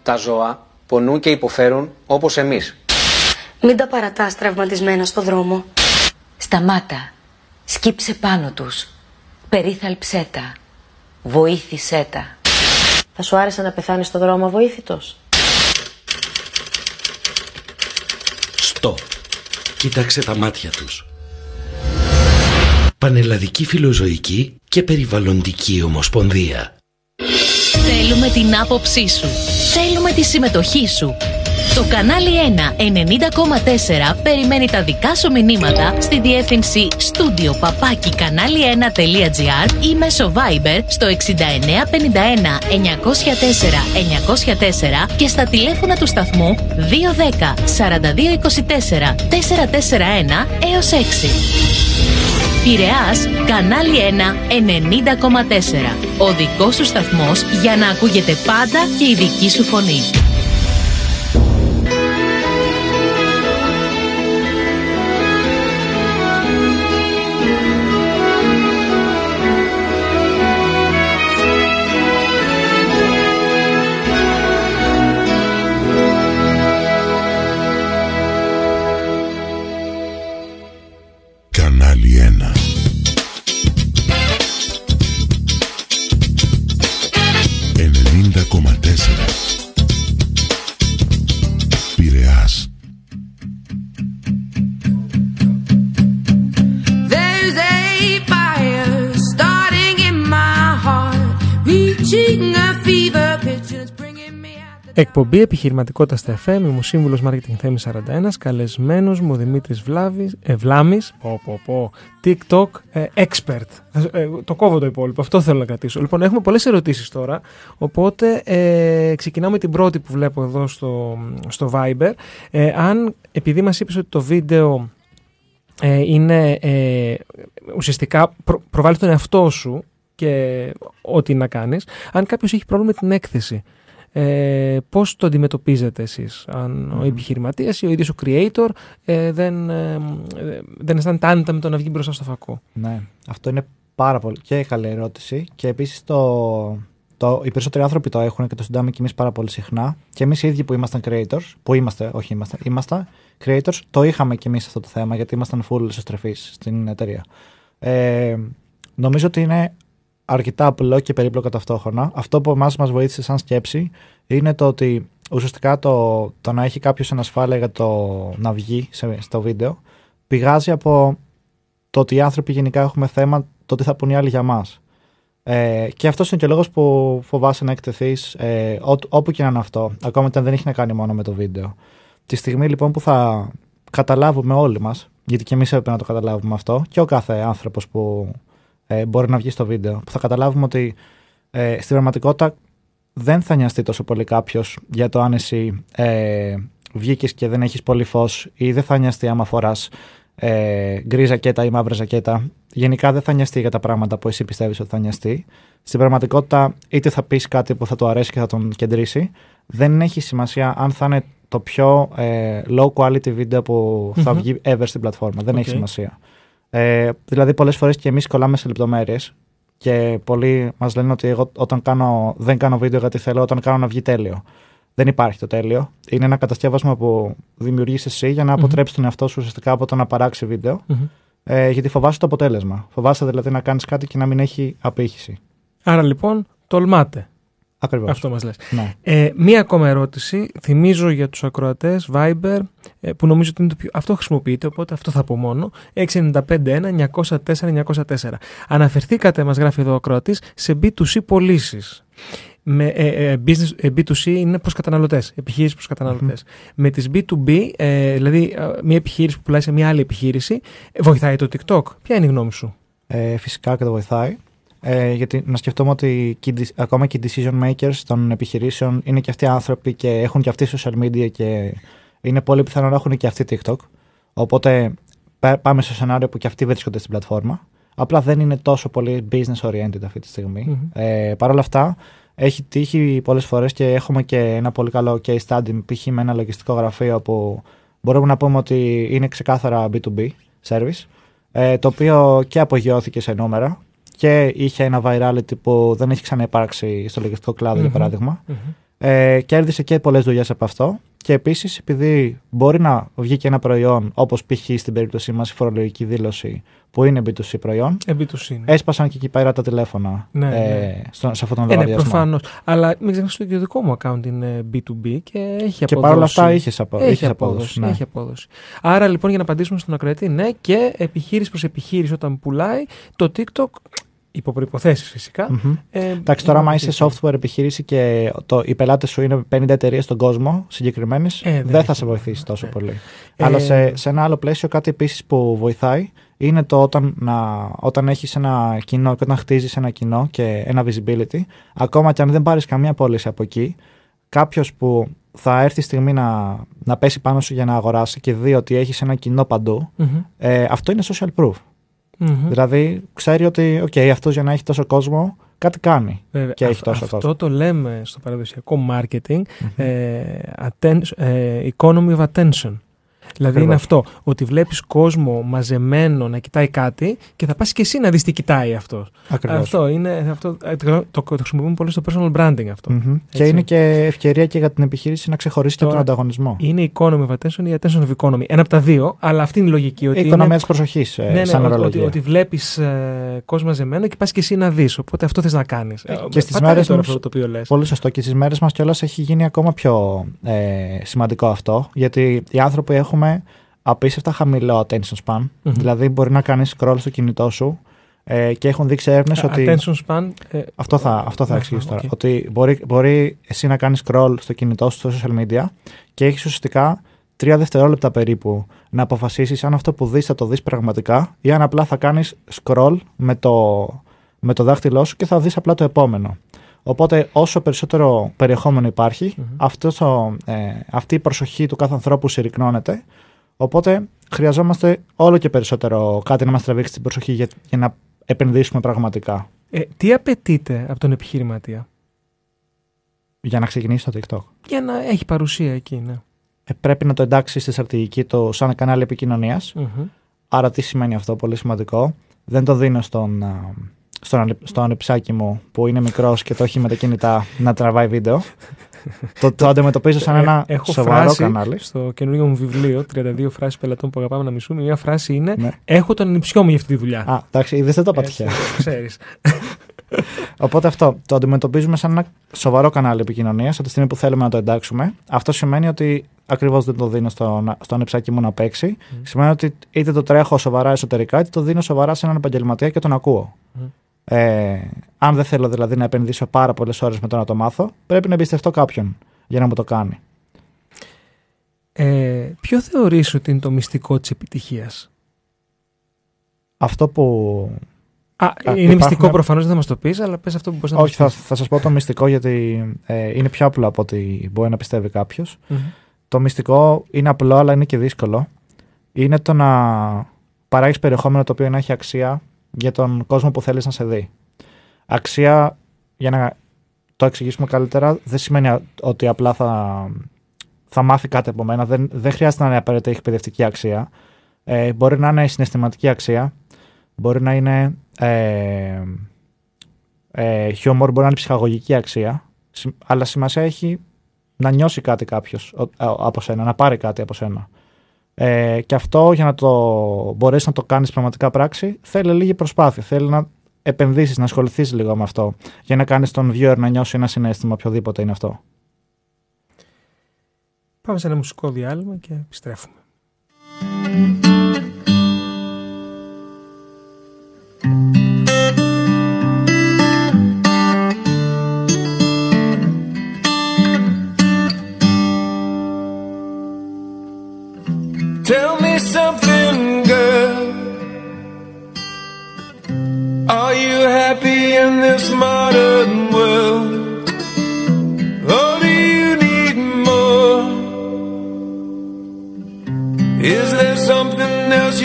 Τα ζώα πονούν και υποφέρουν όπως εμείς. Μην τα παρατάς τραυματισμένα στο δρόμο. Σταμάτα. Σκύψε πάνω τους. Περίθαλψέ τα. Βοήθησέ τα. Θα σου άρεσε να πεθάνεις στο δρόμο αβοήθητος. Στο. Κοίταξε τα μάτια τους. Πανελλαδική Φιλοζωική και Περιβαλλοντική Ομοσπονδία. Θέλουμε την άποψή σου. Θέλουμε τη συμμετοχή σου. Το κανάλι 1 90,4 περιμένει τα δικά σου μηνύματα στη διεύθυνση studio παπάκι κανάλι1.gr ή μέσω Viber στο 6951 904 904 και στα τηλέφωνα του σταθμού 210 4224 441 έως 6. Πειραιάς, κανάλι 1 90,4. Ο δικός σου σταθμός για να ακούγεται πάντα και η δική σου φωνή. Εκπομπή επιχειρηματικότητας στα FM, είμαι ο σύμβουλος Marketing Θέμη 41, καλεσμένος μου Δημήτρης ε, Βλάμης, πω, πω, πω, TikTok ε, expert. Ε, το κόβω το υπόλοιπο, αυτό θέλω να κρατήσω. Λοιπόν, έχουμε πολλές ερωτήσεις τώρα, οπότε ε, ξεκινάμε την πρώτη που βλέπω εδώ στο, στο Viber. Ε, αν, επειδή μας είπες ότι το βίντεο ε, είναι ε, ουσιαστικά προ, προβάλλει τον εαυτό σου και ό,τι να κάνεις, αν κάποιος έχει πρόβλημα με την έκθεση, ε, πώς το αντιμετωπίζετε εσείς, αν ο επιχειρηματίας ή ο ίδιος ο creator ε, δεν, ε, ε, δεν αισθάνεται άνετα με το να βγει μπροστά στο φακό; Ναι, αυτό είναι πάρα πολύ και καλή ερώτηση. Και επίσης το, το, οι περισσότεροι άνθρωποι το έχουν και το συντάμε και εμείς πάρα πολύ συχνά. Και εμείς οι ίδιοι που ήμασταν creators, που είμαστε, όχι είμαστε, είμαστε creators, το είχαμε και εμείς αυτό το θέμα γιατί ήμασταν full εσωστρεφεί στην εταιρεία. Ε, νομίζω ότι είναι αρκετά απλό και περίπλοκο ταυτόχρονα. Αυτό που εμάς μας βοήθησε σαν σκέψη είναι το ότι ουσιαστικά το, το να έχει κάποιος ανασφάλεια για το να βγει σε, στο βίντεο πηγάζει από το ότι οι άνθρωποι γενικά έχουμε θέμα το τι θα πούν οι άλλοι για μας. Ε, και αυτός είναι και ο λόγος που φοβάσαι να εκτεθείς ε, ό, όπου και να είναι αυτό, ακόμα και αν δεν έχει να κάνει μόνο με το βίντεο. Τη στιγμή λοιπόν που θα καταλάβουμε όλοι μας, γιατί και εμείς έπρεπε να το καταλάβουμε αυτό, και ο κάθε άνθρωπος που ε, μπορεί να βγει στο βίντεο, που θα καταλάβουμε ότι ε, στην πραγματικότητα δεν θα νοιαστεί τόσο πολύ κάποιος για το αν εσύ ε, βγήκες και δεν έχεις πολύ φως ή δεν θα νοιαστεί άμα φοράς ε, γκρι ζακέτα ή μαύρη ζακέτα. Γενικά δεν θα νοιαστεί για τα πράγματα που εσύ πιστεύεις ότι θα νοιαστεί. Στην πραγματικότητα, είτε θα πεις κάτι που θα του αρέσει και θα τον κεντρήσει, δεν έχει σημασία αν θα είναι το πιο ε, low quality βίντεο που θα Μμμ. βγει ever στην πλατφόρμα. Δεν έχει Οκ. σημασία. Ε, δηλαδή, πολλές φορές και εμείς κολλάμε σε λεπτομέρειες και πολλοί μας λένε ότι εγώ όταν κάνω, δεν κάνω βίντεο γιατί θέλω, όταν κάνω να βγει τέλειο. Δεν υπάρχει το τέλειο. Είναι ένα κατασκεύασμα που δημιουργείς εσύ για να Μμμ. αποτρέψεις τον εαυτό σου ουσιαστικά από το να παράξει βίντεο. Μμμ. Ε, γιατί φοβάσαι το αποτέλεσμα. Φοβάσαι δηλαδή να κάνεις κάτι και να μην έχει απήχηση. Άρα λοιπόν τολμάτε. Ακριβώς. Αυτό μας λες. Ναι. Ε, μία ακόμα ερώτηση. Θυμίζω για τους ακροατές Viber ε, που νομίζω ότι είναι το πιο... Αυτό χρησιμοποιείται, οπότε αυτό θα πω μόνο. 695-1-904-904. Αναφερθήκατε, μας γράφει εδώ ο ακροατής, σε B2C πωλήσεις. Με, ε, ε, business, ε, B2C είναι προς καταναλωτές, επιχείρηση προς καταναλωτες Με τις B2B, ε, δηλαδή ε, μια επιχείρηση που πουλάει σε μια άλλη επιχείρηση, ε, βοηθάει το TikTok. Ποια είναι η γνώμη σου; Ε, φυσικά και το βοηθάει. Ε, γιατί να σκεφτούμε ότι και οι dec- ακόμα και οι decision makers των επιχειρήσεων είναι και αυτοί άνθρωποι και έχουν και αυτοί social media και είναι πολύ πιθανό να έχουν και αυτοί TikTok. Οπότε πα- πάμε στο σενάριο που και αυτοί βρίσκονται στην πλατφόρμα. Απλά δεν είναι τόσο πολύ business oriented αυτή τη στιγμή. Μμμ. Ε, Παρ' όλα αυτά, έχει τύχει πολλές φορές και έχουμε και ένα πολύ καλό case study π.χ. με ένα λογιστικό γραφείο που μπορούμε να πούμε ότι είναι ξεκάθαρα B2B service ε, το οποίο και απογειώθηκε σε νούμερα και είχε ένα virality που δεν έχει ξαναυπάρξει στο λογιστικό κλάδο, για Μμμ. παράδειγμα. Μμμ. Ε, κέρδισε και πολλές δουλειές από αυτό και επίσης επειδή μπορεί να βγει και ένα προϊόν όπως π.χ. στην περίπτωσή μας η φορολογική δήλωση που είναι B2C προϊόν B2C. ναι. έσπασαν και εκεί πέρα τα τηλέφωνα Ναι, ε, ναι. στο- σε αυτόν τον Ε, ναι, λογαριασμό. προφανώς. Αλλά μην ξεχνάς ότι και το δικό μου account είναι B2B και έχει αποδόση. Και παρόλα αυτά είχες απο- έχει είχες απόδοση. απόδοση, ναι. Έχει απόδοση. Άρα λοιπόν για να απαντήσουμε στον ακροατή, ναι, και επιχείρηση προς επιχείρηση όταν πουλάει, το TikTok, υπό προποθέσει φυσικά. Μμμ. ε, Εντάξει, τώρα, άμα είσαι βοηθήσει. software επιχείρηση και το, οι πελάτε σου είναι 50 εταιρείες στον κόσμο συγκεκριμένε, Ε, δεν δεν, έχει θα σε νόημα, βοηθήσει τόσο ναι. πολύ. Ε, Αλλά σε, σε ένα άλλο πλαίσιο, κάτι επίσης που βοηθάει είναι το όταν, να, όταν έχεις ένα κοινό και όταν χτίζεις ένα κοινό και ένα visibility, ακόμα και αν δεν πάρεις καμία πώληση από εκεί, κάποιος που θα έρθει η στιγμή να, να πέσει πάνω σου για να αγοράσεις και δει ότι έχεις ένα κοινό παντού, Μμμ. ε, αυτό είναι social proof. Μμμ. Δηλαδή, ξέρει ότι, OK, αυτός για να έχει τόσο κόσμο, κάτι κάνει. Βέβαια, και έχει αυ- τόσο αυτό κόσμο. το λέμε στο παραδοσιακό marketing ε, atten- ε, economy of attention. Δηλαδή είναι Ακριβώς. αυτό, ότι βλέπεις κόσμο μαζεμένο να κοιτάει κάτι και θα πας και εσύ να δεις τι κοιτάει αυτός. Ακριβώς. Αυτό είναι, αυτό, ε, το, το, το χρησιμοποιούμε πολύ στο personal branding αυτό. Μμμ. Και Έτσι. είναι και ευκαιρία και για την επιχείρηση να ξεχωρίσει και από τον Τώρα, ανταγωνισμό. Είναι economy of attention ή attention of economy. Ένα από τα δύο, αλλά αυτή είναι η λογική. Ότι Η οικονομία είναι... της προσοχής, ε, ναι, ναι, σαν ότι, ότι, ορολογία. ότι βλέπεις κόσμο μαζεμένο και πας και εσύ να δεις. Οπότε αυτό θες να κάνεις. και στις Ε, Πατάει μέρες τώρα μας, αυτό το οποίο λες. πολύ σωστό, και στις μέρες μας κιόλας έχει γίνει ακόμα πιο ε, σημαντικό αυτό, γιατί οι άνθρωποι έχουμε απίστευτα χαμηλό attention span, Μμμ. δηλαδή μπορεί να κάνεις scroll στο κινητό σου ε, και έχουν δείξει έρευνες Α, ότι... attention span, ε, αυτό θα, αυτό θα ναι, εξηγήσω τώρα. οκ. Ότι μπορεί, μπορεί εσύ να κάνεις scroll στο κινητό σου στο social media και έχεις ουσιαστικά τρία δευτερόλεπτα περίπου να αποφασίσεις αν αυτό που δεις θα το δεις πραγματικά ή αν απλά θα κάνεις scroll με το, με το δάχτυλό σου και θα δεις απλά το επόμενο. Οπότε όσο περισσότερο περιεχόμενο υπάρχει, αυτός το, ε, αυτή η προσοχή του κάθε ανθρώπου συρρυκνώνεται. Οπότε χρειαζόμαστε όλο και περισσότερο κάτι να μας τραβήξει την προσοχή για, για να επενδύσουμε πραγματικά. ε, τι απαιτείται από τον επιχειρηματία; Για να ξεκινήσει το TikTok. για να έχει παρουσία εκεί, ναι. Ε, πρέπει να το εντάξει στη στρατηγική του σαν κανάλι επικοινωνίας. Μμμ. Άρα, τι σημαίνει αυτό, πολύ σημαντικό. Δεν το δίνω στον, α, στον, ανε- στο ανεψάκι μου που είναι μικρός και το έχει με τα κινητά να τραβάει βίντεο. το, το αντιμετωπίζω σαν Ε, ένα έχω σοβαρό φράση κανάλι. Στο καινούργιο μου βιβλίο, 32 φράσεις πελατών που αγαπάμε να μισούν. Μια φράση είναι Ναι. Έχω τον ανιψιό μου για αυτή τη δουλειά. Α, εντάξει, είδες δεν το είπα Έτσι, τυχαία. ξέρεις. Οπότε αυτό το αντιμετωπίζουμε σαν ένα σοβαρό κανάλι επικοινωνίας από τη στιγμή που θέλουμε να το εντάξουμε. Αυτό σημαίνει ότι ακριβώς δεν το δίνω στο, στο ανεψάκι μου να παίξει. Σημαίνει ότι είτε το τρέχω σοβαρά εσωτερικά, είτε το δίνω σοβαρά σε έναν επαγγελματία και τον ακούω. Μμ. Ε, αν δεν θέλω δηλαδή να επενδύσω πάρα πολλές ώρες με το να το μάθω, πρέπει να εμπιστευτώ κάποιον για να μου το κάνει. Ε, ποιο θεωρείς ότι είναι το μυστικό της επιτυχίας; Αυτό που. Α, Α, είναι υπάρχουν- μυστικό προφανώς, δεν θα μας το πεις, αλλά πες αυτό που μπορείς να Όχι, μας θα, πεις. θα σας πω το μυστικό γιατί ε, είναι πιο απλό από ό,τι μπορεί να πιστεύει κάποιος. Μμμ. Το μυστικό είναι απλό, αλλά είναι και δύσκολο. Είναι το να παράγεις περιεχόμενο το οποίο να έχει αξία για τον κόσμο που θέλεις να σε δει. Αξία, για να το εξηγήσουμε καλύτερα, δεν σημαίνει α- ότι απλά θα, θα μάθει κάτι από μένα. Δεν, δεν χρειάζεται να είναι απαραίτητα εκπαιδευτική αξία. Ε, μπορεί να είναι συναισθηματική αξία. Μπορεί να είναι ε, ε, χιούμορ, μπορεί να είναι ψυχαγωγική αξία. Συμ- Αλλά σημασία έχει να νιώσει κάτι κάποιος από σένα, να πάρει κάτι από σένα. Ε, και αυτό για να το μπορέσεις να το κάνεις πραγματικά πράξη θέλει λίγη προσπάθεια. Θέλει να επενδύσεις, να ασχοληθείς λίγο με αυτό για να κάνεις τον viewer να νιώσει ένα συνέστημα οποιοδήποτε είναι αυτό. Πάμε σε ένα μουσικό διάλειμμα και επιστρέφουμε.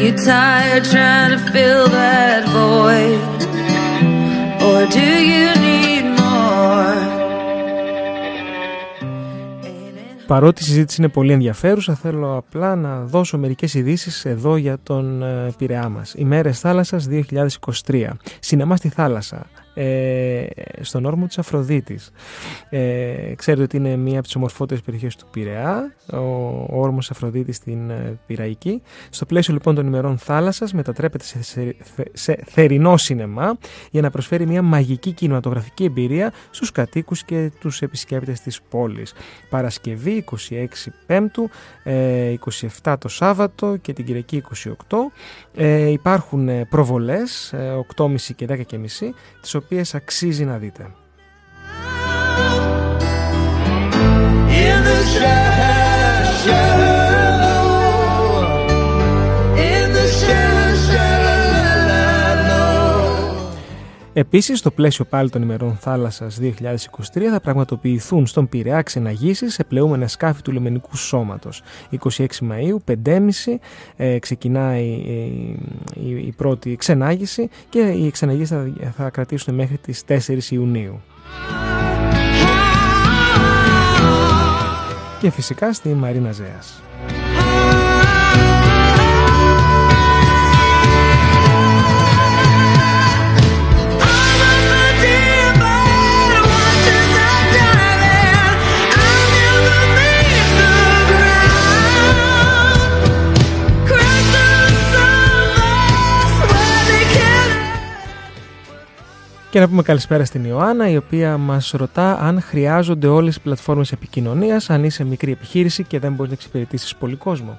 You tired trying to fill that void? Or do you need more? Παρότι η συζήτηση είναι πολύ ενδιαφέρουσα, θέλω απλά να δώσω μερικές ειδήσεις εδώ για τον ε, Πειραιά μας. Ημέρες θάλασσας 2023. Σινεμά στη θάλασσα. Ε, στον όρμο της Αφροδίτης. Ε, ξέρετε ότι είναι μία από τις ομορφότερες περιοχές του Πειραιά, ο, ο όρμος Αφροδίτης στην ε, Πειραϊκή. Στο πλαίσιο λοιπόν των ημερών θάλασσας μετατρέπεται σε, σε, σε θερινό σινεμά για να προσφέρει μια μαγική κινηματογραφική εμπειρία στους κατοίκους και τους επισκέπτες της πόλης. Παρασκευή 26 Πέμπτου, ε, 27 το Σάββατο και την Κυριακή 28. Ε, υπάρχουν ε, προβολές ε, 8.30 και 10.30 τις οποίες αξίζει να δείτε. In the Επίσης, στο πλαίσιο πάλι των ημερών θάλασσας 2023 θα πραγματοποιηθούν στον Πειραιά ξεναγήσεις σε πλεούμενα σκάφη του λιμενικού σώματος. 26 Μαΐου, 5.30 ε, ξεκινάει ε, η, η πρώτη ξενάγηση και οι ξεναγήσεις θα, θα κρατήσουν μέχρι τις 4 Ιουνίου. Και φυσικά στη Μαρίνα Ζέας. Και να πούμε καλησπέρα στην Ιωάννα, η οποία μας ρωτά αν χρειάζονται όλες οι πλατφόρμες επικοινωνίας, αν είσαι μικρή επιχείρηση και δεν μπορείς να εξυπηρετήσεις πολύ κόσμο.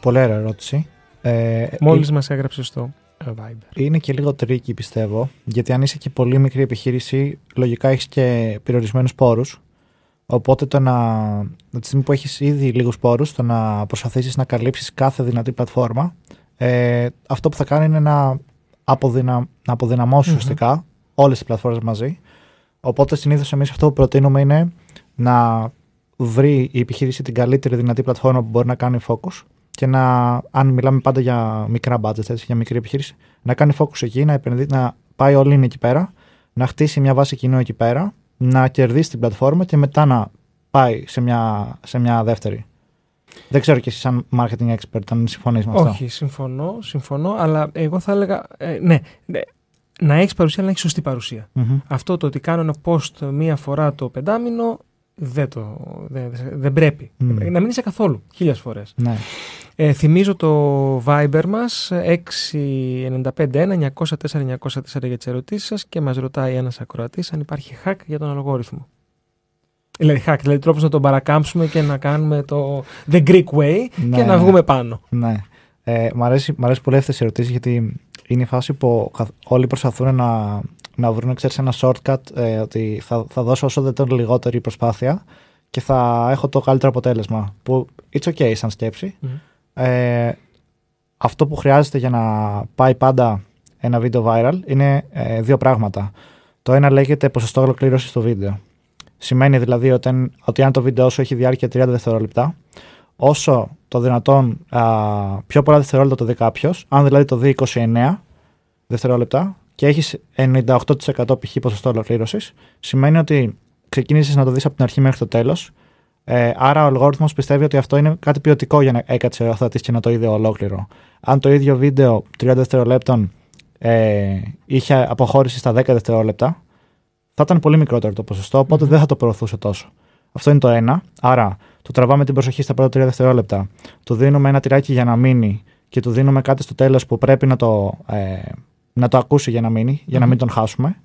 Πολύ ωραία ερώτηση. Ε, Μόλις ε, μας έγραψες στο ε, Viber. Είναι και λίγο tricky πιστεύω, γιατί αν είσαι και πολύ μικρή επιχείρηση, λογικά έχεις και περιορισμένους πόρους. Οπότε το να, από τη στιγμή που έχεις ήδη λίγους πόρους, το να προσπαθήσεις να καλύψεις κάθε δυνατή πλατφόρμα, ε, αυτό που θα κάνει είναι να, αποδυνα, να αποδυναμώσει Μμμ. ουσιαστικά όλες τις πλατφόρμες μαζί. Οπότε συνήθως εμείς αυτό που προτείνουμε είναι να βρει η επιχείρηση την καλύτερη δυνατή πλατφόρμα που μπορεί να κάνει focus και να, αν μιλάμε πάντα για μικρά budget, έτσι, για μικρή επιχείρηση, να κάνει focus εκεί, να, επενδύει, να πάει all in εκεί πέρα, να χτίσει μια βάση κοινού εκεί πέρα, να κερδίσει την πλατφόρμα και μετά να πάει σε μια, σε μια δεύτερη. Δεν ξέρω κι εσύ σαν marketing expert αν συμφωνείς με αυτό. Όχι, συμφωνώ, συμφωνώ, αλλά εγώ θα έλεγα. ε, ναι, ναι, να έχεις παρουσία, αλλά να έχεις σωστή παρουσία. Μμμ. Αυτό το ότι κάνω ένα post μία φορά το πεντάμινο δεν, το, δεν, δεν πρέπει. Μμ. Να μην είσαι καθόλου, χίλιες φορές. Ναι. Ε, θυμίζω το Viber μας 695-904-904 για τις ερωτήσεις σας και μας ρωτάει ένας ακροατής αν υπάρχει hack για τον αλγόριθμο. Δηλαδή hack, δηλαδή τρόπος να τον παρακάμψουμε και να κάνουμε το the Greek way Ναι, και να ναι. βγούμε πάνω. Ναι. Ε, μ, αρέσει, μ' αρέσει πολύ αυτές οι ερωτήσεις γιατί είναι η φάση που καθ- όλοι προσπαθούν να, να βρουν ξέρεις, ένα shortcut ε, ότι θα, θα δώσω όσο δεν τον λιγότερη προσπάθεια και θα έχω το καλύτερο αποτέλεσμα. Που it's okay σαν σκέψη. Μμμ. Ε, αυτό που χρειάζεται για να πάει πάντα ένα βίντεο viral είναι ε, δύο πράγματα. Το ένα λέγεται ποσοστό ολοκλήρωσης στο βίντεο. Σημαίνει δηλαδή ότι, αν- ότι αν το βίντεο σου έχει διάρκεια 30 δευτερόλεπτα, όσο το δυνατόν α, πιο πολλά δευτερόλεπτα το δει κάποιος, αν δηλαδή το δει 29 δευτερόλεπτα και έχεις 98% π.χ. ποσοστό ολοκλήρωσης, σημαίνει ότι ξεκίνησες να το δεις από την αρχή μέχρι το τέλος. Ε, άρα ο αλγόριθμος πιστεύει ότι αυτό είναι κάτι ποιοτικό για να έκατσε ο θεατή και να το είδε ολόκληρο. Αν το ίδιο βίντεο 30 δευτερολέπτων ε, είχε αποχώρηση στα 10 δευτερόλεπτα, θα ήταν πολύ μικρότερο το ποσοστό, οπότε δεν θα το προωθούσε τόσο. Αυτό είναι το ένα. Άρα, το τραβάμε την προσοχή στα πρώτα 3 δευτερόλεπτα. Του δίνουμε ένα τυράκι για να μείνει και του δίνουμε κάτι στο τέλος που πρέπει να το, ε, να το ακούσει για να μείνει, για να μην τον χάσουμε.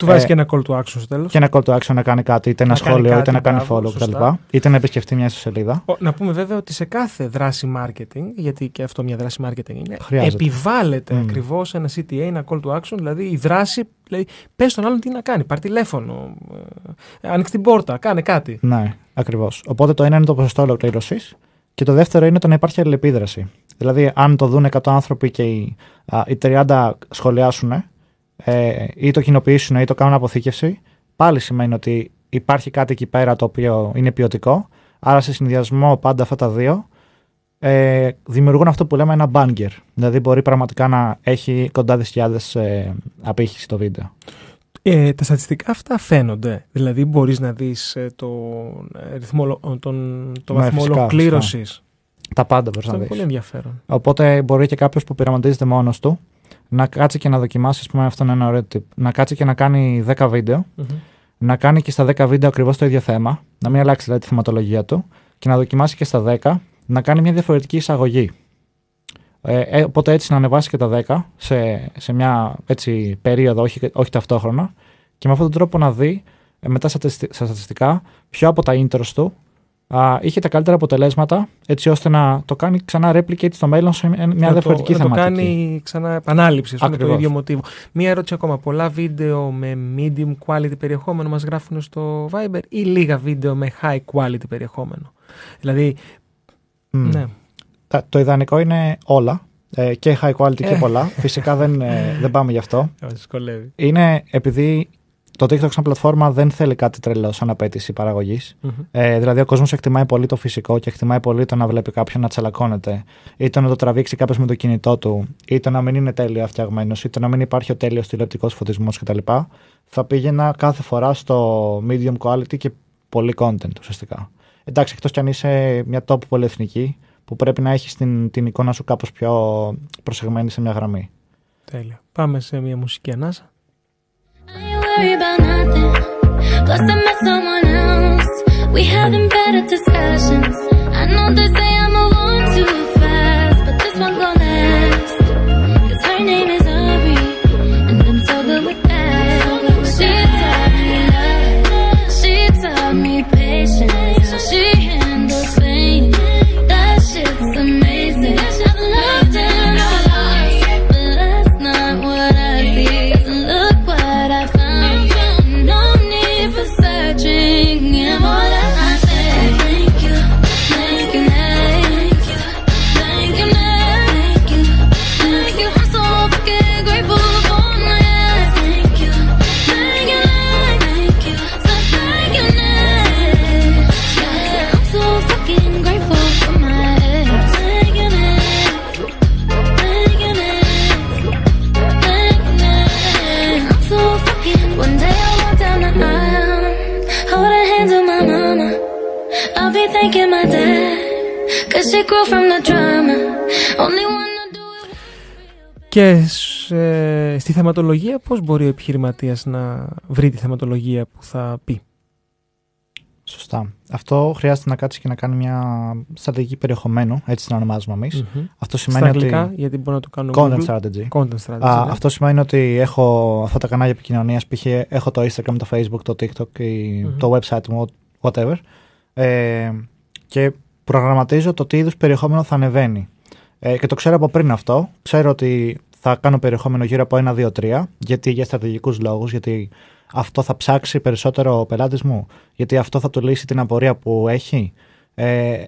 Του βάζει Ε, και ένα call to action στο τέλος. Και ένα call to action να κάνει κάτι, είτε ένα Να κάνει σχόλιο, κάτι, είτε να κάνει μπράβο, follow κτλ. σωστά. Είτε να επισκεφτεί μια ιστοσελίδα. Ο- Να πούμε βέβαια ότι σε κάθε δράση marketing, γιατί και αυτό μια δράση marketing είναι, Χρειάζεται. επιβάλλεται Μμ. ακριβώς ένα CTA, ένα call to action, δηλαδή η δράση, δηλαδή, πες στον άλλον τι να κάνει, πάρ τηλέφωνο, ε, άνοιξε την πόρτα, κάνε κάτι. Ναι, ακριβώς. Οπότε το ένα είναι το ποσοστό ολοκλήρωσης και το δεύτερο είναι το να υπάρχει αλληλεπίδραση. Δηλαδή, αν το δουν 100 άνθρωποι και οι, α, οι 30 σχολιάσουν ε, ή το κοινοποιήσουν ή το κάνουν αποθήκευση, πάλι σημαίνει ότι υπάρχει κάτι εκεί πέρα το οποίο είναι ποιοτικό. Άρα, σε συνδυασμό πάντα αυτά τα δύο, ε, δημιουργούν αυτό που λέμε ένα banger. Δηλαδή μπορεί πραγματικά να έχει κοντά χιλιάδες ε, απήχηση το βίντεο. Ε, τα στατιστικά αυτά φαίνονται. Δηλαδή μπορείς να δεις ε, τον, ε, ρυθμό, ολο- τον, το Ναι, βαθμό φυσικά, ολοκλήρωσης. Τα πάντα μπορείς Αυτό να είναι δεις. πολύ ενδιαφέρον. Οπότε μπορεί και κάποιος που πειραματίζεται μόνος του να κάτσει και να δοκιμάσει, ας πούμε, αυτό είναι ένα ωραίο tip. Να κάτσει και να κάνει 10 βίντεο, Μμμ. να κάνει και στα 10 βίντεο ακριβώς το ίδιο θέμα, να μην αλλάξει δηλαδή τη θεματολογία του και να δοκιμάσει και στα 10 να κάνει μια διαφορετική εισαγωγή. Ε, ε, οπότε έτσι να ανεβάσει και τα 10 σε, σε μια έτσι, περίοδο, όχι, όχι ταυτόχρονα, και με αυτόν τον τρόπο να δει ε, μετά στα στατιστι- στα στατιστικά ποιο από τα intros του α, είχε τα καλύτερα αποτελέσματα, έτσι ώστε να το κάνει ξανά replicate στο μέλλον σε μια να διαφορετική το, να το θεματική. κάνει ξανά επανάληψη, ας πούμε, το Ακριβώς. ίδιο μοτίβο. Μία ερώτηση ακόμα. Πολλά βίντεο με medium quality περιεχόμενο μας γράφουν στο Viber ή λίγα βίντεο με high quality περιεχόμενο; Δηλαδή, Μμ. ναι. Τα- το ιδανικό είναι όλα. ε, και high quality και Ε. πολλά. Φυσικά δεν, ε, δεν πάμε γι' αυτό. Μας δυσκολεύει. Είναι επειδή το TikTok σαν πλατφόρμα δεν θέλει κάτι τρελό σαν απέτηση παραγωγής. Μμμ. Ε, δηλαδή, ο κόσμος εκτιμάει πολύ το φυσικό και εκτιμάει πολύ το να βλέπει κάποιον να τσαλακώνεται, ή το να το τραβήξει κάποιος με το κινητό του, ή το να μην είναι τέλειο φτιαγμένο, ή το να μην υπάρχει ο τέλειος τηλεοπτικός φωτισμός κτλ. Θα πήγαινα κάθε φορά στο medium quality και πολύ content ουσιαστικά. Εντάξει, εκτός κι αν είσαι μια top πολυεθνική που πρέπει να έχεις την, την εικόνα σου κάπως πιο προσεγμένη σε μια γραμμή. Τέλεια. Πάμε σε μια μουσική ανάσα. Worry about nothing. Plus, I met someone θεματολογία, πώς μπορεί ο επιχειρηματίας να βρει τη θεματολογία που θα πει; Σωστά. Αυτό χρειάζεται να κάτσει και να κάνει μια στρατηγική περιεχομένου, έτσι την ονομάζουμε εμείς. Μμμ. Αυτό σημαίνει Στα αγγλικά, ότι. γιατί μπορεί να το κάνω Content Google. strategy. Content strategy, Α, ναι. Αυτό σημαίνει ότι έχω αυτά τα κανάλια επικοινωνίας. Π.χ. έχω το Instagram, το Facebook, το TikTok, ή Μμμ. το website μου, whatever. Ε, και προγραμματίζω το τι είδους περιεχόμενο θα ανεβαίνει. Ε, και το ξέρω από πριν αυτό. Ξέρω ότι θα κάνω περιεχόμενο γύρω από 1, 2, 3. Γιατί για στρατηγικούς λόγους, γιατί αυτό θα ψάξει περισσότερο ο πελάτης μου. Γιατί αυτό θα του λύσει την απορία που έχει. Ε,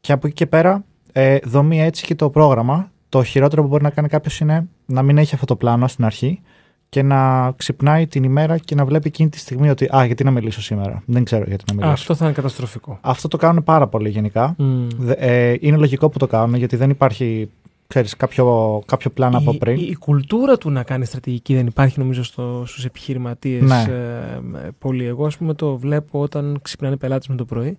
και από εκεί και πέρα, ε, δομεί έτσι και το πρόγραμμα. Το χειρότερο που μπορεί να κάνει κάποιος είναι να μην έχει αυτό το πλάνο στην αρχή και να ξυπνάει την ημέρα και να βλέπει εκείνη τη στιγμή ότι Α, γιατί να μιλήσω σήμερα; Δεν ξέρω γιατί να Α, μιλήσω. Αυτό θα είναι καταστροφικό. Αυτό το κάνουν πάρα πολύ γενικά. Μμ. Δε- ε, είναι λογικό που το κάνουν γιατί δεν υπάρχει ξέρεις, κάποιο, κάποιο πλάνο από Η, πριν. η, η κουλτούρα του να κάνεις στρατηγική δεν υπάρχει νομίζω στο, στους επιχειρηματίες Ναι. ε, ε, πολύ. Εγώ ας πούμε το βλέπω όταν ξυπνάνε πελάτες με το πρωί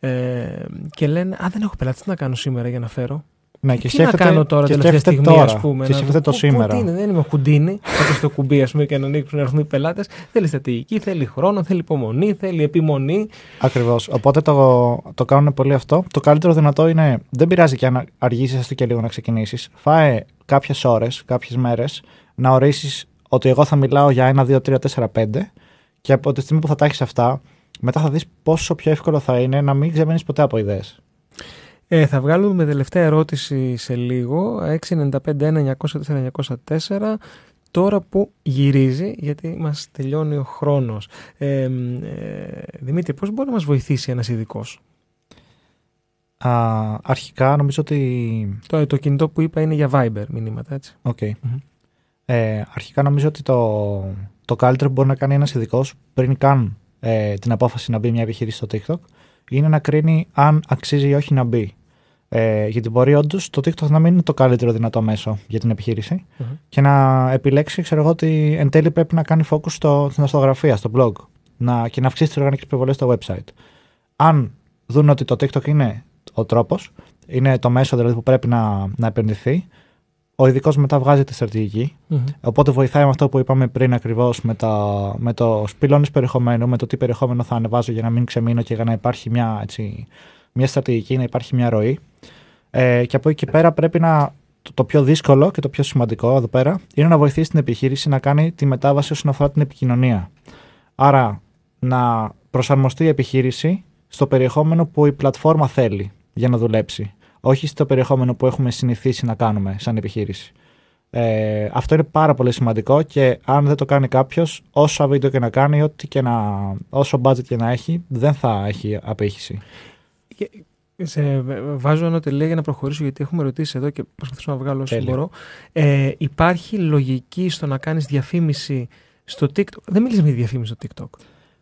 ε, και λένε «Α, δεν έχω πελάτες, τι να κάνω σήμερα για να φέρω». Ναι, τι και να σκέφτεται- κάνω τώρα και τελευταία σκέφτεται στιγμή, τώρα. ας πούμε. Και να σκέφτεται το πού- πού- σήμερα. τι είναι, δεν είμαι χουντίνι, κάτω στο κουμπί ας πούμε, και να ανοίξουν να έρθουν οι πελάτες. Θέλει στρατηγική, θέλει χρόνο, θέλει υπομονή, θέλει επιμονή. Ακριβώς. Οπότε το, το κάνουν πολύ αυτό. Το καλύτερο δυνατό είναι, δεν πειράζει και αν αργήσεις έστω και λίγο να ξεκινήσεις. Φάε κάποιες ώρες, κάποιες μέρες, να ορίσει ότι εγώ θα μιλάω για 1, 2, 3, 4, 5 και από τη στιγμή που θα τα έχεις αυτά, μετά θα δεις πόσο πιο εύκολο θα είναι να μην ξεμένεις ποτέ από ιδέες. Ε, θα βγάλουμε μια τελευταία ερώτηση σε λίγο. 695-1904-904. Τώρα που γυρίζει, γιατί μας τελειώνει ο χρόνος. Ε, ε, Δημήτρη, πώς μπορεί να μας βοηθήσει ένας ειδικός; αρχικά νομίζω ότι. Το, το κινητό που είπα είναι για Viber μηνύματα, έτσι. Οκ. Ε, αρχικά νομίζω ότι το, το καλύτερο που μπορεί να κάνει ένας ειδικός πριν καν ε, την απόφαση να μπει μια επιχείρηση στο TikTok είναι να κρίνει αν αξίζει ή όχι να μπει. Ε, γιατί μπορεί όντως το TikTok να μην είναι το καλύτερο δυνατό μέσο για την επιχείρηση Μμμ. και να επιλέξει, ξέρω εγώ, ότι εν τέλει πρέπει να κάνει focus στο, στην αστογραφία, στο blog να, και να αυξήσει τις οργανικές προβολέ στο website. Αν δουν ότι το TikTok είναι ο τρόπος, είναι το μέσο δηλαδή που πρέπει να, να επενδυθεί, ο ειδικός μετά βγάζει τη στρατηγική. Μμμ. Οπότε βοηθάει με αυτό που είπαμε πριν ακριβώς με, τα- με το πυλώνε περιεχομένου, με το τι περιεχόμενο θα ανεβάζω για να μην ξεμείνω και για να υπάρχει μια, έτσι, μια στρατηγική, να υπάρχει μια ροή. Ε, και από εκεί και πέρα πρέπει να. Το, το πιο δύσκολο και το πιο σημαντικό εδώ πέρα είναι να βοηθήσει την επιχείρηση να κάνει τη μετάβαση όσον αφορά την επικοινωνία. Άρα να προσαρμοστεί η επιχείρηση στο περιεχόμενο που η πλατφόρμα θέλει για να δουλέψει. Όχι στο περιεχόμενο που έχουμε συνηθίσει να κάνουμε σαν επιχείρηση. Ε, αυτό είναι πάρα πολύ σημαντικό και αν δεν το κάνει κάποιος, όσα βίντεο και να κάνει, ό,τι και να, όσο budget και να έχει, δεν θα έχει απήχηση. Σε βάζω ένα τελεία για να προχωρήσω γιατί έχουμε ρωτήσει εδώ και προσπαθήσω να βγάλω όσο Τέλεια. μπορώ. Ε, υπάρχει λογική στο να κάνεις διαφήμιση στο TikTok; Δεν μιλήσαμε για διαφήμιση στο TikTok.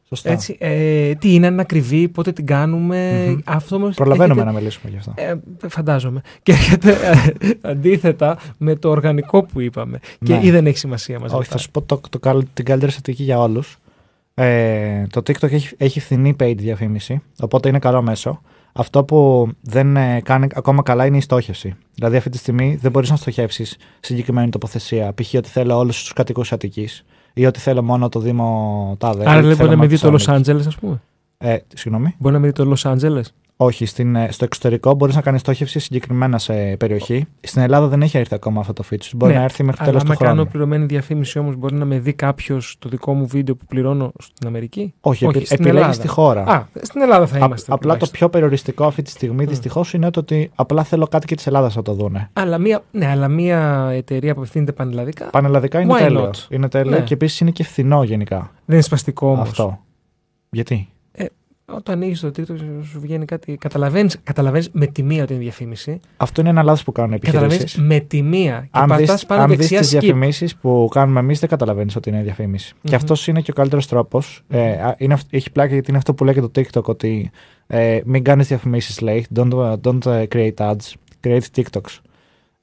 Σωστά. Έτσι, ε, τι είναι, αν είναι ακριβή, πότε την κάνουμε. Μμμ. Αυτό όμως Προλαβαίνουμε έρχεται- να μιλήσουμε γι' αυτό. Ε, φαντάζομαι. Και έρχεται ε, αντίθετα με το οργανικό που είπαμε. Και Ναι. ή δεν έχει σημασία μας. Όχι, θα σου πω το, το, καλ- την καλύτερη στρατηγική για όλους. Ε, το TikTok έχει, έχει φθηνή paid διαφήμιση, οπότε είναι καλό μέσο. Αυτό που δεν ε, κάνει ακόμα καλά είναι η στόχευση. Δηλαδή, αυτή τη στιγμή δεν μπορείς να στοχεύσεις συγκεκριμένη τοποθεσία. Π.χ. ότι θέλω όλους τους κατοικού Αττικής ή ότι θέλω μόνο το Δήμο Τάδε. Άρα ή λέει θέλω μπορεί να με μόνο δει τη το Los Θεσσαλονίκη. Angeles, ας πούμε. Ε, συγγνώμη. Μπορεί να με δει το Los Angeles. Όχι, στην, ε, στο εξωτερικό μπορείς να κάνεις στόχευση συγκεκριμένα σε περιοχή. Στην Ελλάδα δεν έχει έρθει ακόμα αυτό το feature. Μπορεί Ναι, να έρθει μέχρι αλλά τέλος του άμα χρόνου. κάνω πληρωμένη διαφήμιση όμως, μπορεί να με δει κάποιος το δικό μου βίντεο που πληρώνω στην Αμερική; Όχι, επι- στην επιλέγεις Ελλάδα. τη χώρα. Α, στην Ελλάδα θα Α- είμαστε. απλά το τουλάχιστον. πιο περιοριστικό αυτή τη στιγμή δυστυχώς είναι το ότι απλά θέλω κάτι και της Ελλάδας να το δούνε. Αλλά μία, ναι, αλλά μία εταιρεία που απευθύνεται πανελλαδικά; Πανελλαδικά είναι Why τέλειο. not? Είναι τέλειο Ναι. και επίσης είναι και φθηνό γενικά. Δεν είναι σπαστικό όμως. Αυτό. Γιατί; Όταν ανοίγει το TikTok, σου βγαίνει κάτι. Καταλαβαίνεις καταλαβαίνεις με τη μία ότι είναι διαφήμιση. Αυτό είναι ένα λάθος που κάνουν οι Καταλαβαίνεις επιχειρήσει. με τη μία. Και Αν πατάς δεις, πάνω αν δεις δεξιά τις skip. διαφημίσεις που κάνουμε εμείς δεν καταλαβαίνεις ότι είναι διαφήμιση. Και Μμμ. αυτός είναι και ο καλύτερος τρόπος. Ε, α, είναι, αυ- έχει πλάκα γιατί είναι αυτό που λέει και το TikTok ότι ε, μην κάνεις διαφημίσεις λέει. Don't, uh, don't uh, create ads. Create TikToks.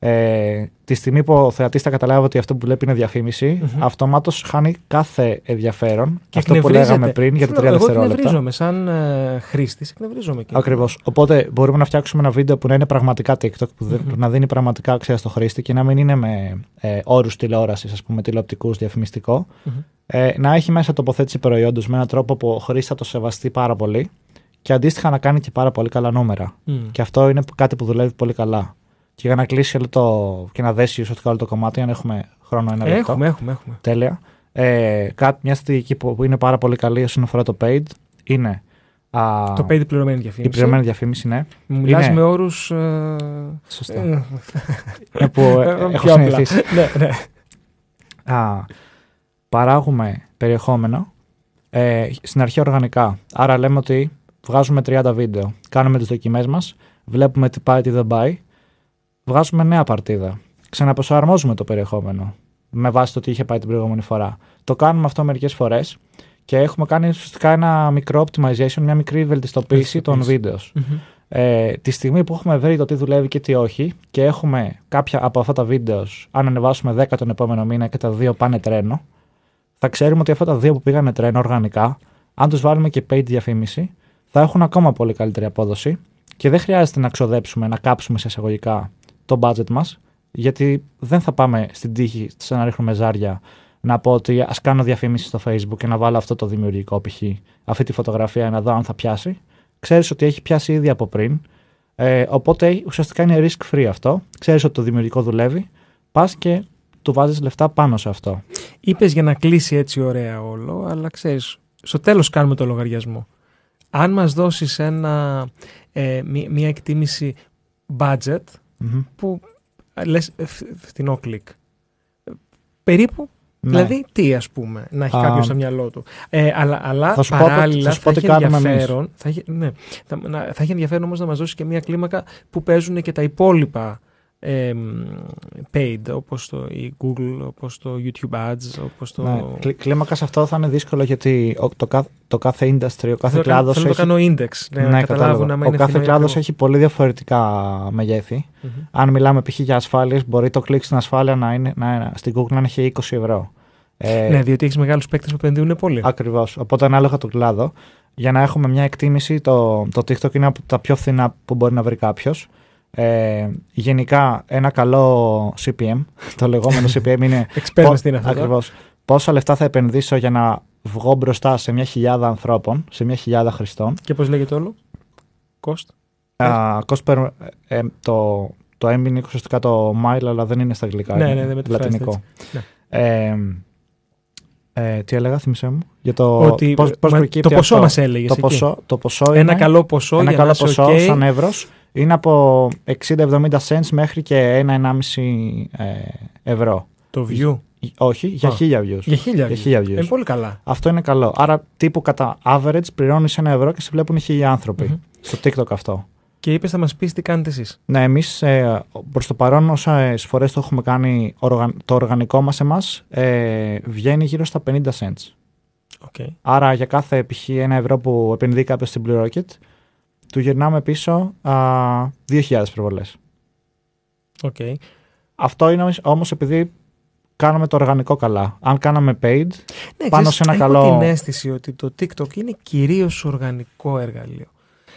Ε, τη στιγμή που ο θεατής θα καταλάβει ότι αυτό που βλέπει είναι διαφήμιση, Μμμ. αυτομάτως χάνει κάθε ενδιαφέρον. Και αυτό που εκνευρίζεται. λέγαμε πριν για τα Φίλο, 30 Εγώ δευτερόλεπτα. εκνευρίζομαι σαν ε, χρήστης. Εκνευρίζομαι και. Ακριβώς. Οπότε μπορούμε να φτιάξουμε ένα βίντεο που να είναι πραγματικά TikTok, που δεν- Μμμ. να δίνει πραγματικά αξία στο χρήστη και να μην είναι με ε, όρους τηλεόρασης, ας πούμε, τηλεοπτικούς, διαφημιστικό. Μμμ. Ε, να έχει μέσα τοποθέτηση προϊόντος με έναν τρόπο που ο χρήστη θα το σεβαστεί πάρα πολύ και αντίστοιχα να κάνει και πάρα πολύ καλά νούμερα. Μμ. Και αυτό είναι κάτι που δουλεύει πολύ καλά. Και για να κλείσει όλο το. και να δέσει ουσιαστικά όλο το κομμάτι, αν έχουμε χρόνο ένα λεπτό. Έχουμε, έχουμε, έχουμε. Τέλεια. Ε, κάτι, μια στρατηγική που, που είναι πάρα πολύ καλή όσον αφορά το paid είναι. α, Το paid πληρωμένη η διαφήμιση. πληρωμένη διαφήμιση, ναι. Μου μιλάς Είναι- με όρους. Σωστά. Είναι που ε, έχω πιο απλά. συνηθίσει. ναι, ναι. Α, παράγουμε περιεχόμενο ε, στην αρχή οργανικά. Άρα λέμε ότι βγάζουμε 30 βίντεο, κάνουμε τις δοκιμές μας, βλέπουμε τι πάει, τι δεν πάει, βγάζουμε νέα παρτίδα. Ξαναπροσαρμόζουμε το περιεχόμενο με βάση το τι είχε πάει την προηγούμενη φορά. Το κάνουμε αυτό μερικές φορές και έχουμε κάνει ουσιαστικά ένα μικρό optimization, μια μικρή βελτιστοποίηση των βίντεος. Μμμ. Ε, τη στιγμή που έχουμε βρει το τι δουλεύει και τι όχι και έχουμε κάποια από αυτά τα βίντεος, αν ανεβάσουμε 10 τον επόμενο μήνα και τα δύο πάνε τρένο, θα ξέρουμε ότι αυτά τα δύο που πήγανε τρένο οργανικά, αν τους βάλουμε και paid διαφήμιση, θα έχουν ακόμα πολύ καλύτερη απόδοση και δεν χρειάζεται να ξοδέψουμε, να κάψουμε σε εισαγωγικά το budget μας, γιατί δεν θα πάμε στην τύχη σαν να ρίχνουμε ζάρια να πω ότι ας κάνω διαφήμιση στο Facebook και να βάλω αυτό το δημιουργικό π.χ. αυτή τη φωτογραφία να δω αν θα πιάσει. Ξέρεις ότι έχει πιάσει ήδη από πριν. Ε, οπότε ουσιαστικά είναι risk free αυτό. Ξέρεις ότι το δημιουργικό δουλεύει. Πας και του βάζεις λεφτά πάνω σε αυτό. Είπες για να κλείσει έτσι ωραία όλο, αλλά ξέρεις, στο τέλος κάνουμε το λογαριασμό. Αν μας δώσεις ε, μία, μία εκτίμηση budget Μμμ. που λες φθηνό κλικ. ε, Περίπου. Ναι. Δηλαδή, τι ας πούμε, να έχει Α, κάποιος στο μυαλό του. Ε, αλλά αλλά θα σου πω- παράλληλα θα σου πω θα, τι έχει κάνουμε εμείς. ενδιαφέρον. Θα έχει, ναι, θα, να- θα έχει ενδιαφέρον όμως να μας δώσει και μία κλίμακα που παίζουν και τα υπόλοιπα ε, paid όπως το η Google, όπως το YouTube Ads, όπως το... Ναι, κλι- κλίμακας σε αυτό θα είναι δύσκολο γιατί ο- το, κάθε, το κάθε industry, ο κάθε Θέλω, κλάδος. θέλω να το κάνω index, ναι, να καταλάβουν καταλαβαίνω. άμα Ο είναι κάθε φθηνό ή κλάδος ακριβό. έχει πολύ διαφορετικά μεγέθη. Μμμ. Αν μιλάμε π.χ. για ασφάλειες, μπορεί το κλικ στην ασφάλεια να είναι, να, είναι- στην Google να έχει 20 ευρώ. Ε, Ναι, διότι έχεις μεγάλους παίκτες που επενδύουν πολύ. Ακριβώς. Οπότε ανάλογα τον κλάδο, για να έχουμε μια εκτίμηση, το, το TikTok είναι από τα πιο φθηνά που μπορεί να βρει κάποιος. Ε, γενικά, ένα καλό CPM, το λεγόμενο CPM είναι. Εξπέρνες τι είναι αυτό, Ακριβώς. Πόσα λεφτά θα επενδύσω για να βγω μπροστά σε μια χιλιάδα ανθρώπων, σε μια χιλιάδα χρηστών. Και πώς λέγεται όλο; Cost? Α, cost per- ε, το, το M είναι ουσιαστικά το mile, αλλά δεν είναι στα αγγλικά. Ναι, είναι ναι, δεν μεταφράζεται λατινικό. έτσι. Ε, ε, τι έλεγα, θυμίσέ μου; Για το, Ότι, πώς, πώς μα- προκύπτει το ποσό αυτό. μας έλεγες Το εκεί. ποσό, το ποσό Ένα είναι, καλό ποσό ένα για καλό να είσαι ποσό ok. σαν εύρος είναι από 60-70 cents μέχρι και 1-1,5 ε, ευρώ. Το view; Όχι, για Α, χίλια views. για χίλια views. χίλια views. Είναι πολύ καλά. Αυτό είναι καλό. Άρα τύπου κατά average πληρώνεις ένα ευρώ και σε βλέπουν χίλια άνθρωποι. Στο TikTok αυτό. Και είπες θα μας πεις τι κάνετε εσείς. Ναι, εμείς ε, προς το παρόν, όσε φορές το έχουμε κάνει, οργαν- το οργανικό μας εμάς ε, βγαίνει γύρω στα 50 cents. Okay. Άρα για κάθε π.χ. ένα ευρώ που επενδύει κάποιος στην Blue Rocket, του γυρνάμε πίσω α, 2.000 προβολέ. Okay. Αυτό είναι όμως επειδή κάνουμε το οργανικό καλά. Αν κάναμε paid, Ναι, πάνω ξέρεις, σε ένα έχω καλό. την αίσθηση ότι το TikTok είναι κυρίως οργανικό εργαλείο.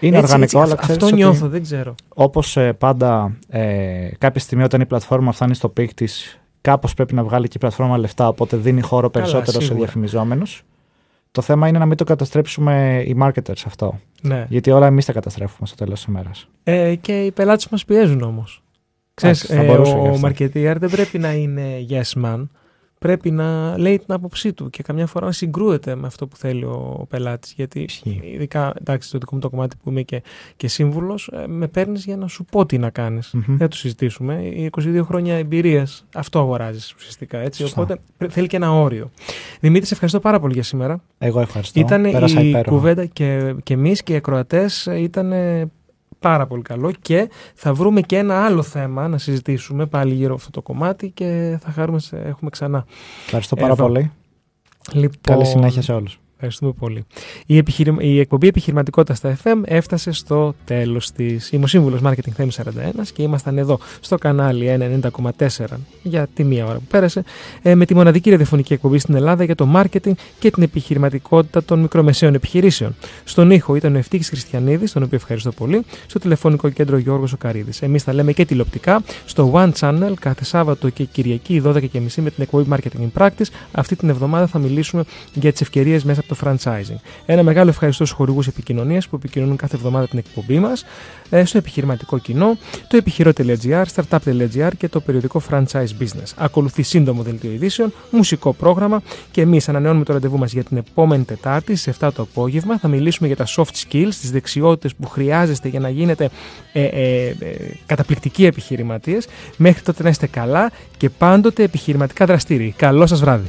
Είναι Έτσι, οργανικό, έτσι, αλλά αυ- ξέρεις Αυτό ότι νιώθω, δεν ξέρω. Όπως ε, πάντα, ε, κάποια στιγμή όταν η πλατφόρμα φτάνει στο peak της, κάπως πρέπει να βγάλει και η πλατφόρμα λεφτά, οπότε δίνει χώρο Καλά, περισσότερο σε σίγουρα. διαφημιζόμενους. Το θέμα είναι να μην το καταστρέψουμε οι marketers αυτό. Ναι. Γιατί όλα εμείς τα καταστρέφουμε στο τέλος της ημέρας. Ε, και οι πελάτες μας πιέζουν όμως. Ξέρεις, Εντάξει, θα ε, μπορούσε και ο αυτό. marketeer δεν πρέπει να είναι yes man. Πρέπει να λέει την άποψή του και καμιά φορά να συγκρούεται με αυτό που θέλει ο πελάτης. Γιατί ειδικά εντάξει, στο δικό μου το κομμάτι που είμαι και, και σύμβουλος, ε, με παίρνεις για να σου πω τι να κάνεις. Μμμ. Δεν το συζητήσουμε. Οι 22 χρόνια εμπειρίας αυτό αγοράζεις ουσιαστικά. Έτσι. Σωστά. Οπότε πρέ- θέλει και ένα όριο. Δημήτρη, σε ευχαριστώ πάρα πολύ για σήμερα. Εγώ ευχαριστώ. Ήταν Πέρασα η υπέροχα. κουβέντα και, και εμείς και οι ακροατές ήταν πάρα πολύ καλό και θα βρούμε και ένα άλλο θέμα να συζητήσουμε πάλι γύρω από αυτό το κομμάτι και θα χαρούμε σε έχουμε ξανά. Ευχαριστώ πάρα εδώ. πολύ. Λοιπόν, Καλή συνέχεια σε όλους. Ευχαριστούμε πολύ. Η, επιχειρη... η εκπομπή Επιχειρηματικότητας στα FM έφτασε στο τέλος της. Είμαι ο σύμβουλος Marketing Θέμης 41 και ήμασταν εδώ στο κανάλι 90,4 για τη μία ώρα που πέρασε ε, με τη μοναδική ραδιοφωνική εκπομπή στην Ελλάδα για το marketing και την επιχειρηματικότητα των μικρομεσαίων επιχειρήσεων. Στον ήχο ήταν ο Ευτύχης Χριστιανίδης, τον οποίο ευχαριστώ πολύ, στο τηλεφωνικό κέντρο Γιώργος Οκαρίδης. Εμείς τα λέμε και τηλεοπτικά στο One Channel κάθε Σάββατο και Κυριακή 12.30 με την εκπομπή Marketing in Practice. Αυτή την εβδομάδα θα μιλήσουμε για τις ευκαιρίες μέσα από το franchising. Ένα μεγάλο ευχαριστώ στους χορηγούς επικοινωνίας που επικοινωνούν κάθε εβδομάδα την εκπομπή μας, ε, στο επιχειρηματικό κοινό, το επιχειρό.gr, startup.gr και το περιοδικό Franchise Business. Ακολουθεί σύντομο δελτίο ειδήσεων, μουσικό πρόγραμμα και εμείς ανανεώνουμε το ραντεβού μας για την επόμενη Τετάρτη στις 7 το απόγευμα. Θα μιλήσουμε για τα soft skills, τις δεξιότητες που χρειάζεστε για να γίνετε ε, ε, ε, καταπληκτικοί επιχειρηματίες. Μέχρι τότε να είστε καλά και πάντοτε επιχειρηματικά δραστήριοι. Καλό σας βράδυ.